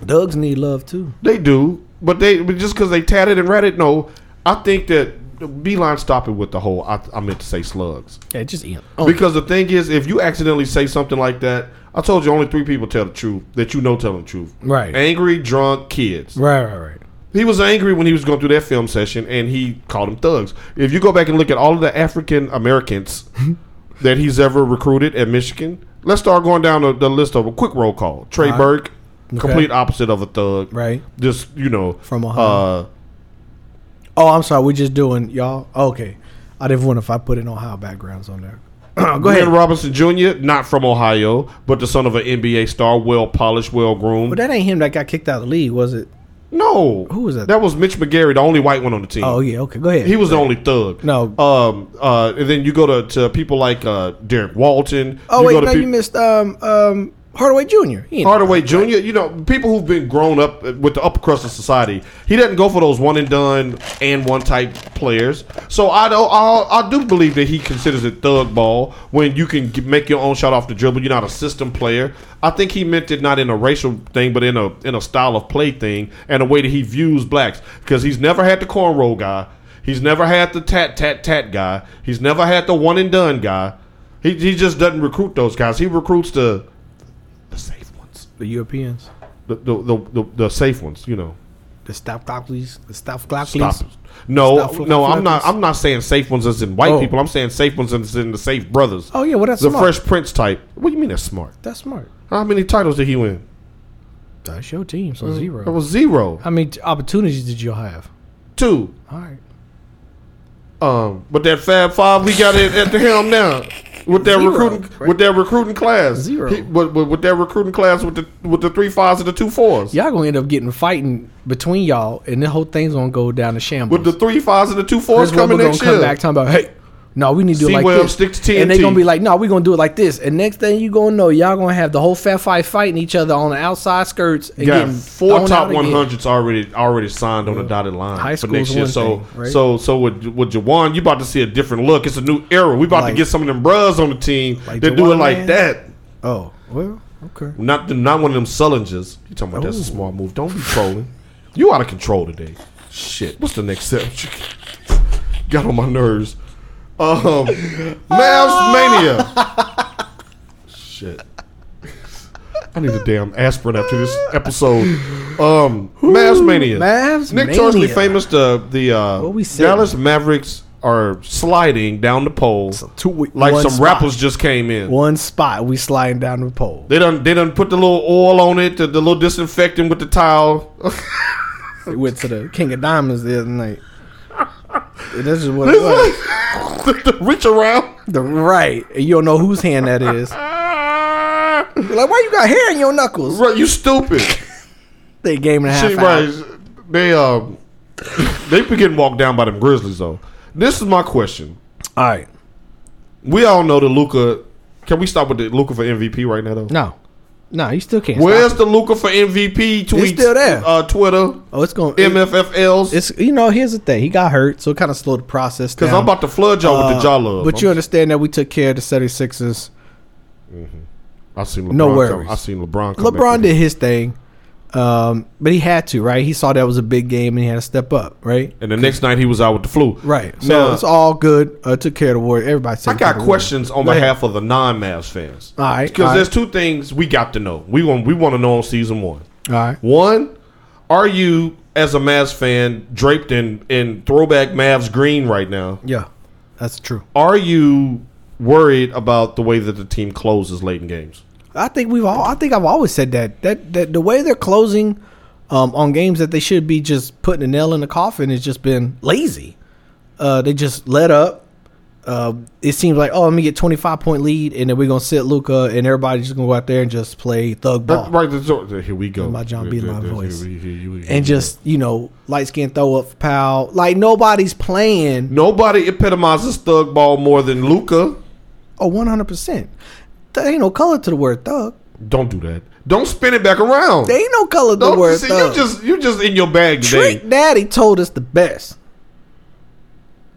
Thugs need love too. They do, but they but just because they tatted and ratted. No, I think that Beilein stop it with the whole. I, I meant to say slugs. Yeah, just eat. Oh, Because the thing is, if you accidentally say something like that, I told you only three people tell the truth that you know tell the truth. Right. Angry, drunk, kids. right, right, right. He was angry when he was going through that film session, and he called them thugs. If you go back and look at all of the African Americans that he's ever recruited at Michigan, let's start going down the, the list of a quick roll call. Trey right. Burke, Okay. complete opposite of a thug. Right. Just you know, From Ohio. Uh, Oh, I'm sorry. We're just doing y'all. Okay. I didn't wonder if I put in Ohio backgrounds on there. Go Glenn ahead. Robinson Jr., not from Ohio, but the son of an NBA star, well polished, well groomed. But that ain't him that got kicked out of the league, was it? No, Who was that? That was Mitch McGary, the only white one on the team. Oh yeah. Okay. Go ahead. He was the only thug. No. Um. Uh. And then you go to, to people like uh Derrick Walton. Oh you wait, go to no, peop- you missed um um Hardaway Jr. He Hardaway Jr. You know, people who've been grown up with the upper crust of society. He doesn't go for those one and done and one type players. So I do I, I do believe that he considers it thug ball when you can make your own shot off the dribble. You're not a system player. I think he meant it not in a racial thing, but in a in a style of play thing and a way that he views blacks because he's never had the cornrow guy. He's never had the tat tat tat guy. He's never had the one and done guy. He, he just doesn't recruit those guys. He recruits the the Europeans, the the the, the, the safe ones, you know. the Staff Glockleys, the Staff Stop. Glockleys. it. No, Stop no, I'm not. I'm not saying safe ones as in white Oh. people. I'm saying safe ones as in the safe brothers. Oh yeah, well that's the smart. Fresh Prince type. What do you mean that's smart? That's smart. How many titles did he win? That's your team, so That zero. was zero, How many t- opportunities did you have? two. All right. Um, but that Fab Five we got it at the helm now. With that Zero, recruiting, right? with that recruiting class, Zero. He- with, with, with that recruiting class, with the with the three fives and the two fours, Y'all gonna end up getting fighting between y'all, and the whole thing's gonna go down the shambles. with the three fives and the two fours Chris coming Webber next gonna come year. back talking about, hey, no, we need to do it like this. stick to and they're gonna be like, no, we're gonna do it like this. And next thing you gonna know, y'all gonna have the whole fat fight fighting each other on the outside skirts and got getting four top 100s already already signed on the dotted line High for next year. one So thing, right? so so with with Juwan, you about to see a different look. It's a new era. We about Like- to get some of them bros on the team Like that do it like man? that. Oh, well, okay. Not the, not one of them Sullingers. You talking about that's a Ooh. smart move? Don't be trolling. You out of control today. Shit. What's the next step? Got on my nerves. Um, Mavs Mania. Shit. I need a damn aspirin after this episode. Um, Mavs Mania. Mavs Nick Mania. Famous. The the uh, What we said. Dallas Mavericks are sliding down the pole Two, like some spot. rappers just came in. One spot, we sliding down the pole. They done they done put the little oil on it, the, the little disinfectant with the towel. We went to the King of Diamonds the other night. this is what it was. Reach around. The right, and you don't know whose hand that is. You're like, why you got hair in your knuckles? right, you stupid. They game and a half. Out. right. They um they be getting walked down by them Grizzlies though. This is my question. All right. We all know that Luka. Can we stop with the Luka for MVP right now though? No, no, you still can't. Where's the Luka for MVP tweets? He's still there. Uh, Twitter, Oh, it's going. MFFLs. It's you know. Here's the thing. He got hurt, so it kind of slowed the process. Because I'm about to flood y'all with the jaw love. Uh, But you I'm- understand that we took care of the 76ers. I seen LeBron. no come- worries. I seen LeBron. Come LeBron did his thing, um, but he had to, right? He saw that was a big game and he had to step up, right? And the next night he was out with the flu. Right. So Now, it's all good. Uh, took care of the Warriors. Everybody. I got questions on Go behalf of the non-Mavs fans. All right, Because there's right. two things we got to know. We want we want to know on season one. All right. One, are you as a Mavs fan draped in in throwback Mavs green right now? Yeah, that's true. Are you worried about the way that the team closes late in games? I think we've all. I think I've always said that that that the way they're closing um, on games that they should be just putting a nail in the coffin has just been lazy. Uh, they just let up. Uh, it seems like oh, let me get twenty five point lead, and then we're gonna sit Luka, and everybody's just gonna go out there and just play thug ball. That- right, that's- here we go. My John B. my Here voice. we- here we- here and just you know light skin throw up for Powell. Like nobody's playing. Nobody epitomizes thug ball more than Luka. Oh, one hundred percent. There ain't no color to the word thug. Don't do that. Don't spin it back around. There ain't no color to the Don't word see, thug. you just you just in your bag today. Trick Daddy told us the best.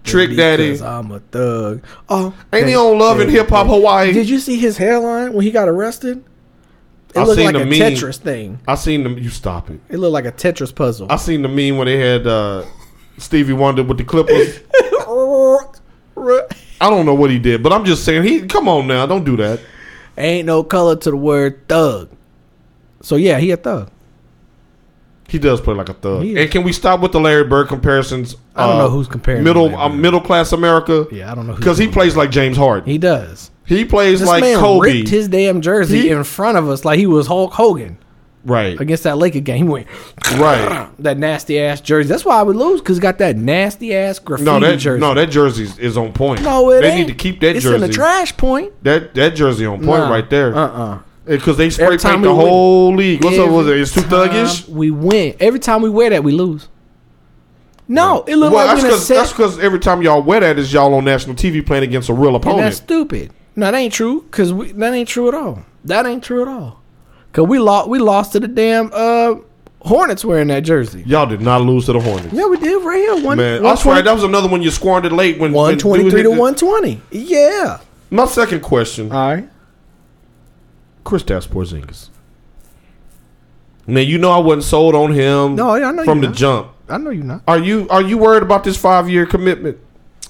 Trick Daddy. I'm a thug. Oh, Ain't he on Love and Hip Hop Hawaii? Did you see his hairline when he got arrested? It I looked seen like the a meme. Tetris thing. I seen them. You stop it. It looked like a Tetris puzzle. I seen the meme when they had uh, Stevie Wonder with the Clippers. I don't know what he did, but I'm just saying he. Come on now, don't do that. Ain't no color to the word thug. So yeah, he a thug. He does play like a thug. He is. And can we stop with the Larry Bird comparisons? I don't Uh, know who's comparing middle uh, middle class America. Yeah, I don't know because he plays like James Harden. He does. He plays This like man Kobe. ripped his damn jersey He- in front of us like he was Hulk Hogan right, against that Laker game. Right. that nasty ass jersey. That's why I would lose because got that nasty ass graffiti No, that jersey. no, that jersey is- on point. No, it they ain't. need to keep that it's jersey. in the trash point. That that jersey on point Nah. right there. Uh-uh. Because they spray paint the we win- whole league. What's up with it? It's too thuggish. We win every time we wear that. We lose. No, it looked Well, like that's set. that's because every time y'all wear that is y'all on national TV playing against a real And opponent. that's stupid. No, that ain't true. Cause we, that ain't true at all. That ain't true at all. Cause we lost. We lost to the damn uh, Hornets wearing that jersey. Y'all did not lose to the Hornets. Yeah, we did right here. One, Man, I swear that was another one you squandered late when one twenty three to one twenty. Yeah. My second question: All right. Kristaps Porzingis. Man, you know I wasn't sold on him. No, I know from the not. jump. I know you're not. Are you are you worried about this five year commitment?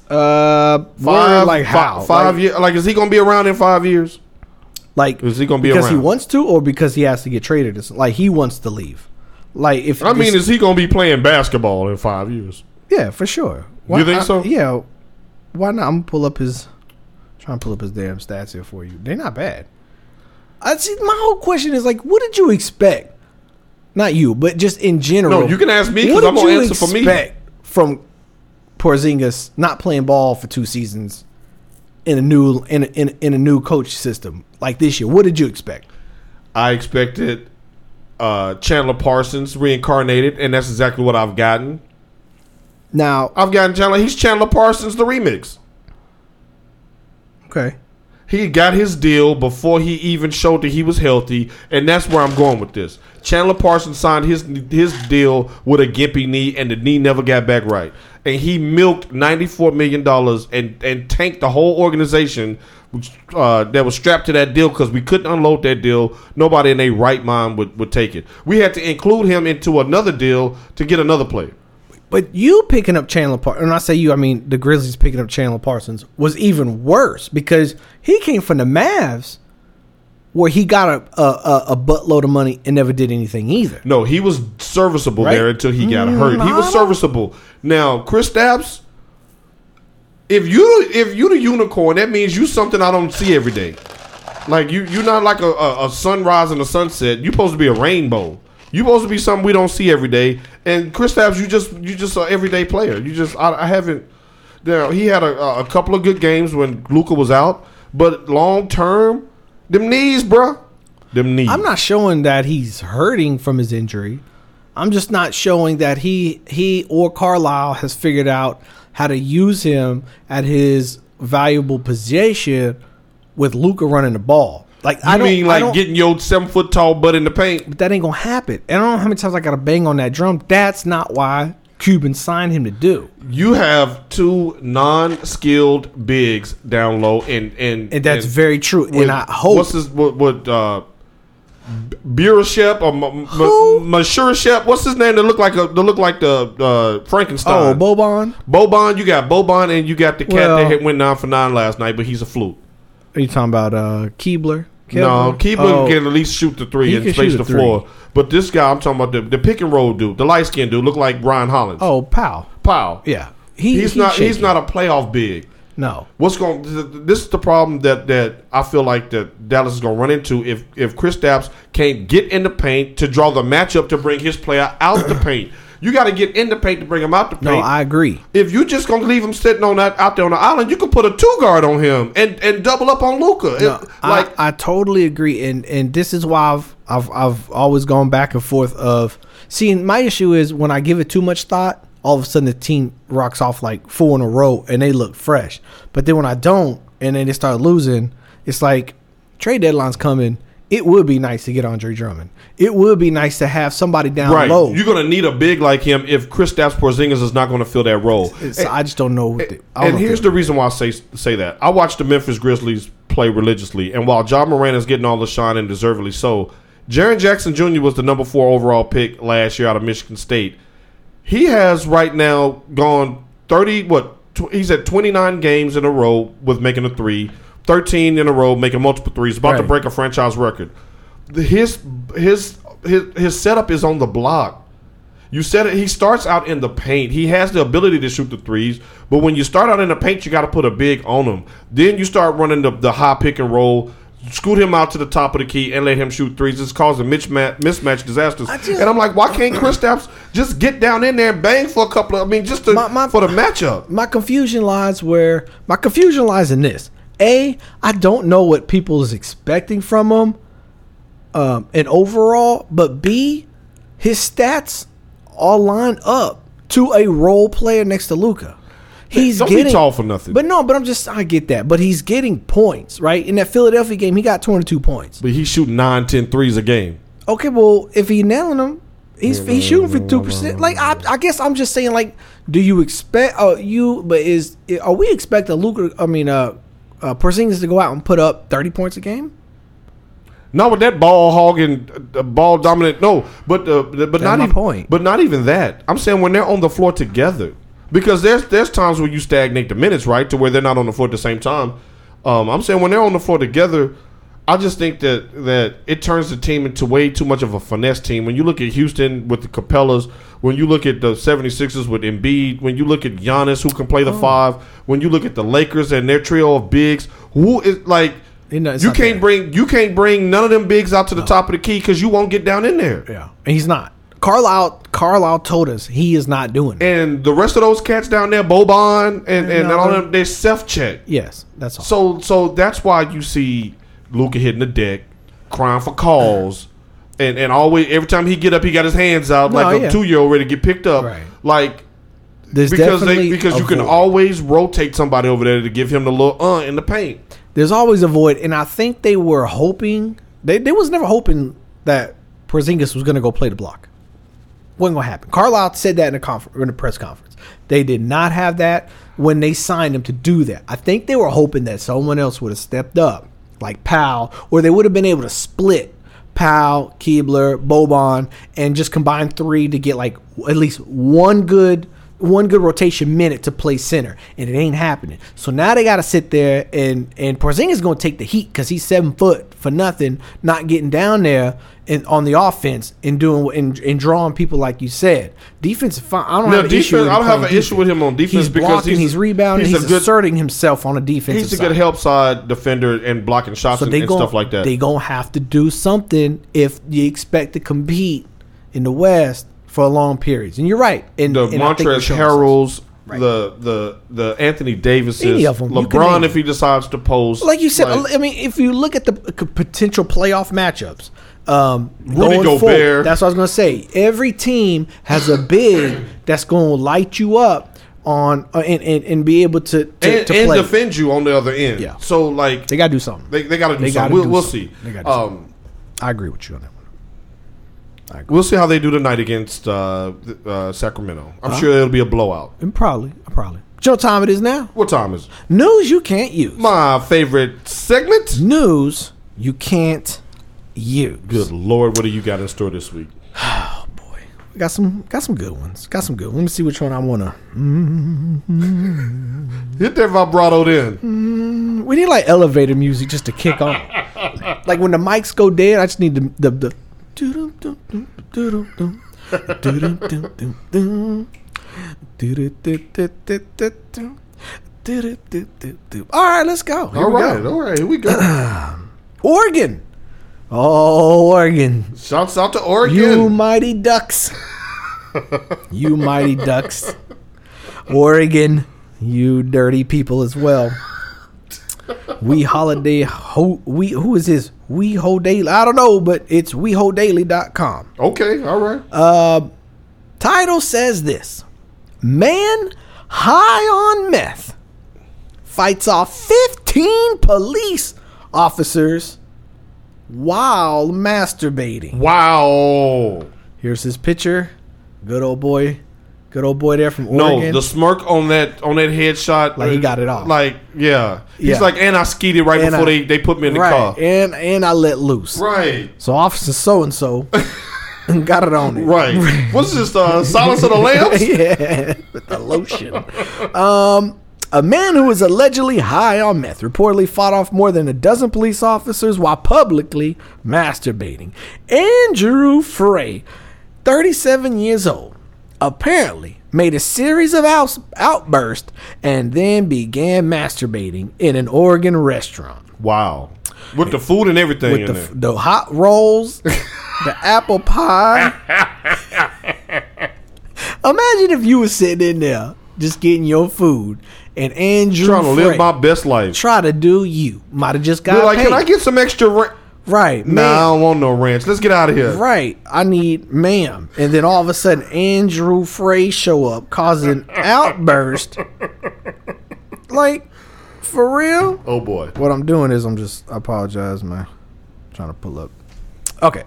Uh, Five, like how? Five like, year? Like is he gonna be around in five years? Like Is he gonna be because around? he wants to, or because he has to get traded? something? Like he wants to leave. Like if I mean, is he gonna be playing basketball in five years? yeah, for sure. You think I- so? Yeah. Why not? I'm gonna pull up his. Trying to pull up his damn stats here for you. They're not bad. I see. My whole question is like, what did you expect? Not you, but just in general. No, you can ask me What because I'm gonna answer for me. expect from Porzingis not playing ball for two seasons in a new in a, in, in a new coach system like this year? What did you expect? I expected uh, Chandler Parsons reincarnated, and that's exactly what I've gotten. Now, I've gotten Chandler. He's Chandler Parsons, the remix. okay, He got his deal before he even showed that he was healthy, and that's where I'm going with this. Chandler Parsons signed his his deal with a gimpy knee, and the knee never got back right. And he milked ninety four million dollars and and tanked the whole organization uh, that was strapped to that deal because we couldn't unload that deal. Nobody in their right mind would, would take it. We had to include him into another deal to get another player. but you picking up Chandler Parsons, and I say you, I mean the Grizzlies picking up Chandler Parsons was even worse because he came from the Mavs, where he got a a, a, a buttload of money and never did anything either. No, he was serviceable Right? there until he got Mm, hurt. He was serviceable. Now, Kristaps, if you if you the unicorn, that means you something I don't see every day. Like you you're not like a, a, a sunrise and a sunset. You're supposed to be a rainbow. You're supposed to be something we don't see every day. And Kristaps, you just you just an everyday player. You just I, I haven't. Now he had a, a couple of good games when Luka was out, but long term, them knees, bruh. Them knees. I'm not showing that he's hurting from his injury. I'm just not showing that he he or Carlisle has figured out how to use him at his valuable position with Luka running the ball. Like You I don't mean I like don't- getting your seven foot tall butt in the paint? but that ain't gonna happen. And I don't know how many times I gotta bang on that drum. That's not why Cuban signed him to do. You have two non-skilled bigs down low, and and And that's and very true. with- and I hope what's his what what uh, Burashep or Who? Mashurashep? What's his name? That look like a that look like the uh, Frankenstein. Oh. Boban? Boban. You got Boban, and you got the cat Well- that hit went nine for nine last night, but he's a fluke. Are you talking about uh Keebler? No? Keeper Oh, can at least shoot the three and space the floor. But this guy, I'm talking about the, the pick and roll dude, the light skinned dude, look like Brian Hollins. oh, Powell. Powell. Yeah. He, he's not. He's not a playoff big. No. What's going? This is the problem that that I feel like that Dallas is going to run into if if Kristaps can't get in the paint to draw the matchup to bring his player out the paint. You got to get in the paint to bring him out the paint. No, I agree. if you're just gonna leave him sitting on that out there on the island, you could put a two guard on him and and double up on Luka. No, like I, I totally agree, and and this is why I've I've I've always gone back and forth of seeing. My issue is when I give it too much thought, all of a sudden the team rocks off like four in a row and they look fresh. But then when I don't, and then they start losing, it's like trade deadline's coming. It would be nice to get Andre Drummond. It would be nice to have somebody down right, low. you're gonna need a big like him if Kristaps Porzingis is not gonna fill that role. It's- I just don't know. What the, don't and know here's the reason why I say say that. I watch the Memphis Grizzlies play religiously, and while Ja Morant is getting all the shine and deservedly so, Jaren Jackson Jr. was the number four overall pick last year out of Michigan State. He has right now gone thirty. What tw- he's at twenty nine games in a row with making a three. 13 in a row, making multiple threes, about to break a franchise record. The- His his his his setup is on the block. You said it. He starts out in the paint. He has the ability to shoot the threes, but when you start out in the paint, you got to put a big on him. Then you start running the, the high pick and roll, scoot him out to the top of the key, and let him shoot threes. It's causing mismatch, mismatch disasters. just- and I'm like, why can't Kristaps just get down in there and bang for a couple of? I mean, just to, My- my- for the matchup. my confusion lies where my confusion lies in this. A, I don't know what people is expecting from him, um, and overall, but B, his stats all line up to a role player next to Luka. He's Don't be getting tall for nothing. But no, but I'm just I get that. But he's getting points, right? In that Philadelphia game, he got 22 points. But he's shooting 9, 10 threes a game. Okay, well, if he nailing them, he's he's shooting for two percent. Like I, I guess I'm just saying, like, do you expect? Oh, you, but is are we expecting Luka? I mean, uh, uh, Porzingis to go out and put up 30 points a game? Not with that ball hogging, uh, ball dominant. No, but uh, but not even. point. But not even that. I'm saying when they're on the floor together, because there's there's times where you stagnate the minutes, right, to where they're not on the floor at the same time. Um, I'm saying when they're on the floor together, I just think that that it turns the team into way too much of a finesse team. When you look at Houston with the Capelas, when you look at the 76ers with Embiid, when you look at Giannis who can play Oh. the five, when you look at the Lakers and their trio of bigs, who is like You know, you can't there. bring you can't bring none of them bigs out to the top of the key because you won't get down in there. Yeah, and he's not. Carlisle Carlisle told us he is not doing it. And the rest of those cats down there, Boban and, and, No. all them, they self check. yes, that's all. So so that's why you see Luka hitting the deck, crying for calls, and and always every time he get up, he got his hands out No, like yeah. a two year old ready to get picked up. Right. Like There's because they definitely because you can void. always rotate somebody over there to give him the little uh in the paint. There's always a void, and I think they were hoping they they was never hoping that Porzingis was going to go play the block. wasn't going to happen. Carlisle said that in a confer- in a press conference. They did not have that when they signed him to do that. I think they were hoping that someone else would have stepped up, like Powell, or they would have been able to split Powell, Keebler, Boban, and just combine three to get like at least one good one good rotation minute to play center, and it ain't happening. So now they got to sit there and and Porzingis going to take the heat because he's seven foot for nothing, not getting down there and on the offense and doing and, and drawing people like you said. Defense, fine. I don't No, have an issue. defense- With I don't him have an issue with him on defense He's because blocking, he's- he's, rebounding, he's he's, good- asserting himself on a defense. He's a side. good help side defender and blocking shots So and, they and gon- stuff like that. They gonna have to do something if you expect to compete in the West for long periods. And you're right. And the and I think we're Montrezl showing Harrells, Right. the the the Anthony Davises, Any of 'em. You can LeBron if he decides to post. like you said, like- I mean, if you look at the potential playoff matchups, um, Rudy going Gobert. forward, that's what I was going to say. Every team has a big that's going to light you up on uh, and, and, and be able to to, and, to and play. defend you on the other end. Yeah. So like They got to do something. they, they got to do They something. gotta We'll, do we'll something. see. They gotta do Um, I agree with you on that one. We'll see how they do tonight against uh, uh, Sacramento. I'm Uh-huh. sure it'll be a blowout. And probably, probably. You know what time it is now? What time is it? News you can't use. my favorite segment? News you can't use. Good lord, what do you got in store this week? Oh boy, we got some got some good ones. Got some good. Let me see which one I wanna. Hit that vibrato then. We need like elevator music just to kick on. like when the mics go dead, I just need the the. the All right, let's go. Here All right, go. all right, here we go. Oregon. Oh, Oregon. Shouts out to Oregon. You mighty ducks. you mighty ducks. Oregon, you dirty people as well. We holiday ho we who is this? We ho daily. I don't know, but it's wehodaily.com. okay, all right. Uh, title says this. Man high on meth fights off 15 police officers while masturbating. wow. Here's his picture. Good old boy. Good old boy there from Oregon. No, the smirk on that on that headshot, Like, he got it off. Like, yeah, he's Yeah. like, and I skeeted right And before I- they, they put me in the right. car. And and I let loose. Right, So officer so and so got it on it. right. What's this? Uh, Silence of the Lambs? yeah, with the lotion. Um, a man who was allegedly high on meth reportedly fought off more than a dozen police officers while publicly masturbating. Andrew Frey, 37 years old, apparently made a series of outs outbursts and then began masturbating in an Oregon restaurant. Wow. With the food and everything with in the, there. the hot rolls, the apple pie. Imagine if you were sitting in there just getting your food, and Andrew Trying to live my best life. try to do you. Might have just got like, paid. can I get some extra? Right, Nah, I don't want no ranch. Let's get out of here. Right, I need ma'am, and then all of a sudden Andrew Frey show up, causing an outburst. Like, for real? Oh boy. What I'm doing is I'm just I apologize, man. trying to pull up. Okay.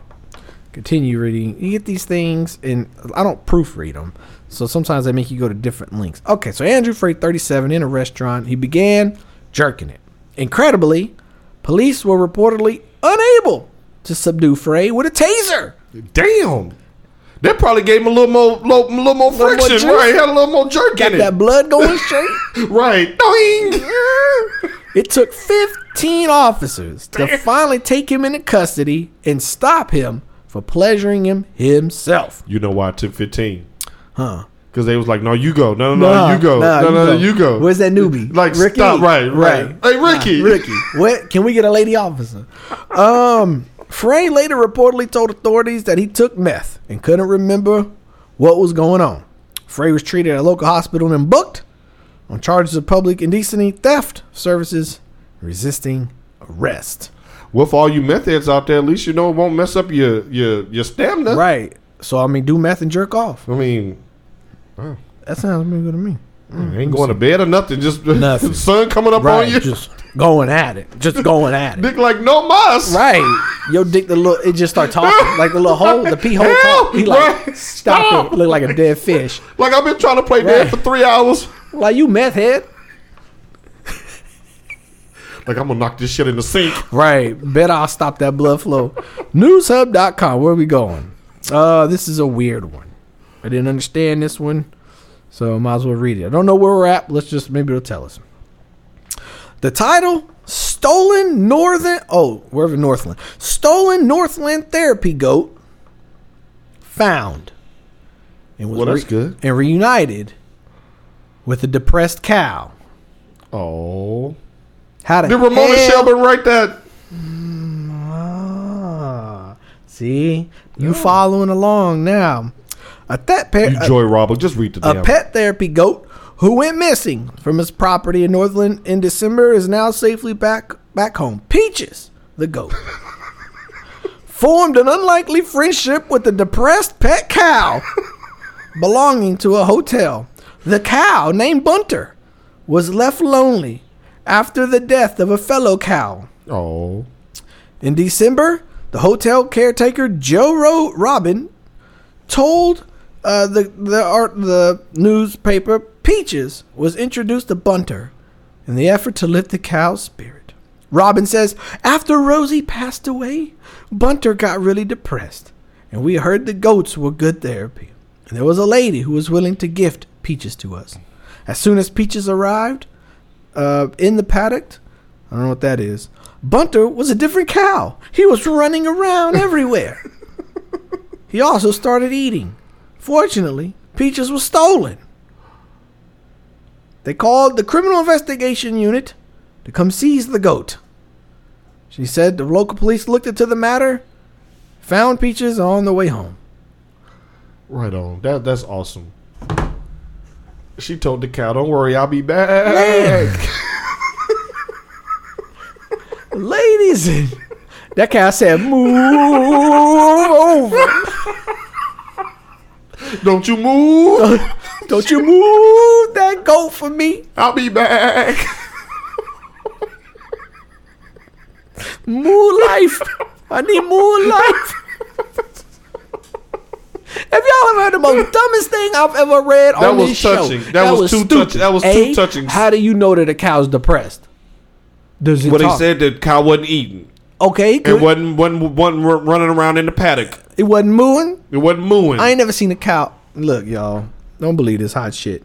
Continue reading. You get these things, and I don't proofread them, so sometimes they make you go to different links. Okay, so Andrew Frey, 37, in a restaurant, he began jerking it. Incredibly, police were reportedly unable to subdue Frey with a taser. Damn. That probably gave him a little more, little, little more more friction, juice. right? Had a little more jerk Got in that blood going straight. right? Doing. It took 15 officers to finally take him into custody and stop him for pleasuring him himself. You know why it took fifteen? Huh. Because they was like, "No, you go. No, no, no, you go. no, no, no, you go." Where's that newbie? Like, stop, right, right. Hey, Ricky. Nah, Ricky. What? Can we get a lady officer? Um, Frey later reportedly told authorities that he took meth and couldn't remember what was going on. Frey was treated at a local hospital and booked on charges of public indecency, theft, services, resisting arrest. Well, for all you meth heads out there, at least you know it won't mess up your your your stamina. Right. So I mean, do meth and jerk off. I mean, That sounds pretty good to me. ain't going to bed or nothing. Just Nothing. sun coming up Right. on you. Just going at it. Just going at it. Dick like no mas. Right. Your dick, the little, it just start talking like the little hole, the pee hole. Help! Talk. He like Right. stop, Stop. it. Look like a dead fish. Like I've been trying to play Right. dead for three hours. Like you meth head. Like I'm gonna knock this shit in the sink. Right. Bet I'll stop that blood flow. Newshub.com. Where are we going? Uh, this is a weird one. I didn't understand this one, so might as well read it. I don't know where we're at. Let's just maybe it'll tell us. The title: Stolen Northern. Oh, wherever Northland. Stolen Northland therapy goat found. And was Well, that's good. And reunited with a depressed cow. Oh, How the did Ramona hell- Shelburne write that? Ah, see, you following along now. A pet, pa- You Joy Robert, just read the a, damn. pet therapy goat who went missing from his property in Northland in December is now safely back back home. Peaches, the goat, formed an unlikely friendship with a depressed pet cow belonging to a hotel. The cow, named Bunter, was left lonely after the death of a fellow cow. Oh, In December, the hotel caretaker Joe Ro- Robin told uh, the the art the newspaper Peaches was introduced to Bunter in the effort to lift the cow's spirit. Robin says after Rosie passed away, Bunter got really depressed, and we heard the goats were good therapy. And there was a lady who was willing to gift Peaches to us. As soon as Peaches arrived uh, in the paddock, I don't know what that is. Bunter was a different cow. He was running around everywhere. he also started eating. Fortunately, Peaches was stolen. They called the Criminal Investigation Unit to come seize the goat. She said the local police looked into the matter, found Peaches on the way home. right on. That that's awesome. She told the cow, "Don't worry, I'll be back." Ladies, and that cow said, "Move over." Don't you move. Don't you move that goat for me. I'll be back. More life. I need more life. Have y'all ever heard the most dumbest thing I've ever read That on was this touching. show? That was too touching. That was A, too touching. How do you know that a cow's depressed? Does it he talk? said that cow wasn't eating. Okay, It good. wasn't, wasn't, wasn't running around in the paddock. it wasn't mooing. It wasn't mooing. I ain't never seen a cow. Look, y'all, don't believe this hot shit.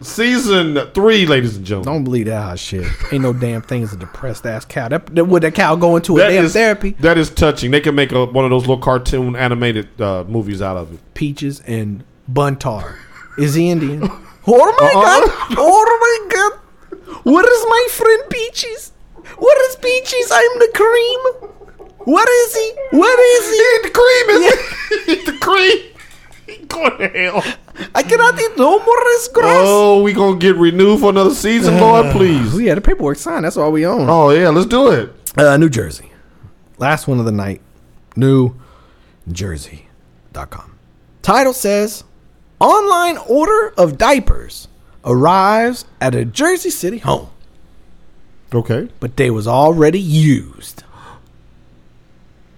Season three, ladies and gentlemen. Don't believe that hot shit. Ain't no damn thing as a depressed ass cow. That, that would that cow go into a That damn is- therapy? That is touching. They can make a, one of those little cartoon animated uh, movies out of it. Peaches and Buntar. Is he Indian? Oh my Uh-uh. god! Oh my god! What is my friend Peaches? What is Peaches? I'm the cream. What is he? What is he? Eat the cream. is Eat the cream. Go to hell. I cannot eat no more this grass. Oh, we gonna get renewed for another season, Lord, please. We had the paperwork signed. That's all we own. Oh yeah, let's do it. Uh, New Jersey. Last one of the night. New Jersey.com. Title says Online order of diapers arrives at a Jersey City home, Okay. but they was already used.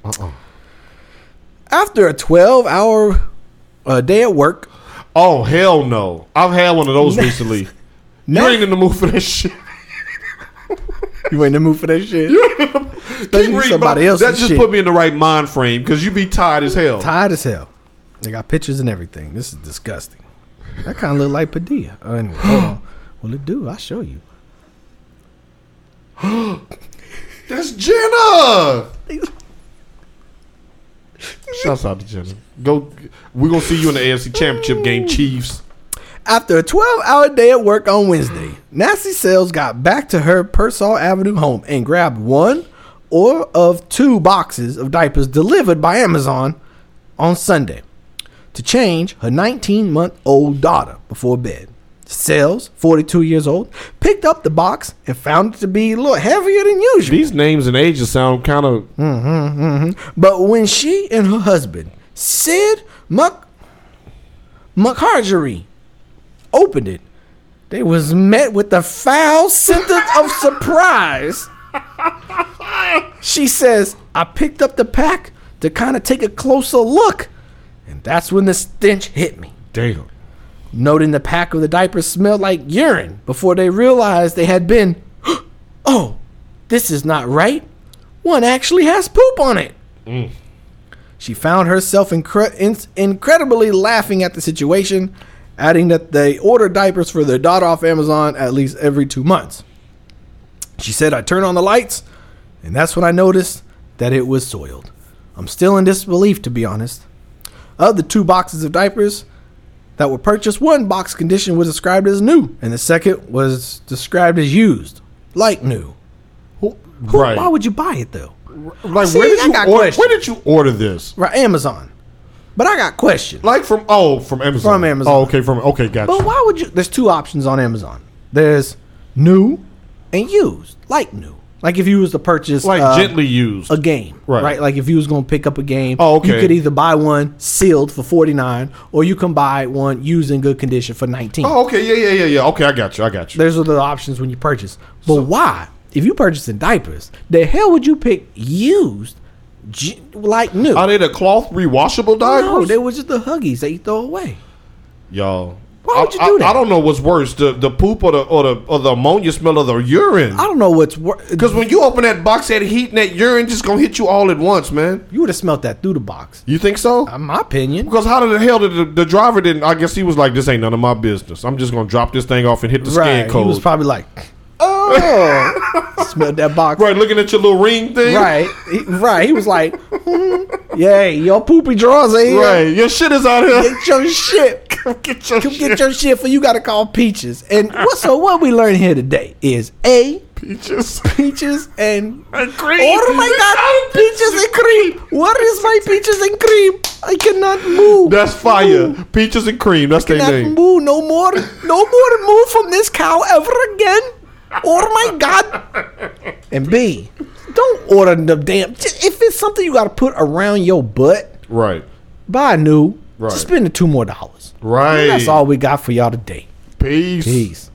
Uh-uh. After a 12 hour uh, day at work, Oh hell no! I've had one of those recently. You ain't in the mood for that shit. you ain't in the mood for that shit. Especially somebody but else's That just shit. put me in the right mind frame because you be tired as hell. Tired as hell. They got pictures and everything. This is disgusting. That kind of look like Padilla. Oh, anyway, hold on. Well, it do. I'll show you. That's Jenna. Shouts out to Jenna. Go. We're gonna see you in the AFC Championship game, Chiefs. After a 12 hour day at work on Wednesday, Nancy Sales got back to her Pearsall Avenue home and grabbed one or of two boxes of diapers delivered by Amazon on Sunday to change her 19 month old daughter before bed. Sales, 42 years old, picked up the box and found it to be a little heavier than usual. These names and ages sound kind of. Mm-hmm, mm-hmm. But when she and her husband, Sid Muck McHargery, opened it, they was met with the foul sentence of surprise. She says, I picked up the pack to kind of take a closer look, and that's when the stench hit me. Damn. Noting the pack of the diapers smelled like urine before they realized they had been, oh, this is not right. One actually has poop on it. Mm. She found herself incre- in- incredibly laughing at the situation, adding that they order diapers for their daughter off Amazon at least every two months. She said, I turned on the lights, and that's when I noticed that it was soiled. I'm still in disbelief, to be honest. Of the two boxes of diapers that were purchased, one box condition was described as new, and the second was described as used, like new. Who- Right. Why would you buy it, though? Like See, where did I you order? questions. Where did you order this? Right, Amazon. But I got questions. Like from oh from Amazon. From Amazon. Oh okay from okay gotcha. But why would you? There's two options on Amazon. There's new and used, like new. Like if you was to purchase like uh, gently used. a game, Right. right. Like if you was gonna pick up a game, Oh, okay. you could either buy one sealed for forty nine, or you can buy one used in good condition for nineteen. Oh okay yeah yeah yeah yeah okay I got you I got you. There's other options when you purchase. But why? If you purchasing diapers, the hell would you pick used, g- like new? Are they the cloth rewashable diapers? no, they were just the huggies that you throw away. Y'all. Why would you I, do that? I don't know what's worse, the the poop or the or the or the ammonia smell of the urine. I don't know what's worse. Because when you open that box, that heat and that urine just gonna hit you all at once, man. you would have smelt that through the box. You think so? In my opinion. Because how the hell did the, the driver didn't? I guess he was like, "This ain't none of my business. I'm just gonna drop this thing off and hit the Right. scan He was probably like, oh, smelled that box. right, looking at your little ring thing. Right. He, right. He was like, hmm, yay, your poopy drawers are here. right. Your shit is out here. Get your shit. Come get your Come shit. get your shit for you got to call Peaches. And what, so what we learned here today is A, peaches peaches and and cream. Oh my god, peaches and cream. What is my peaches and cream? I cannot move. That's fire. Peaches and cream. That's their name. move no more. No more move from this cow ever again. Oh my god. And B, don't order the damn. If it's something you got to put around your butt, Right. buy new. Right. Just spend the two more dollars. Right. That's all we got for y'all today. Peace. Peace.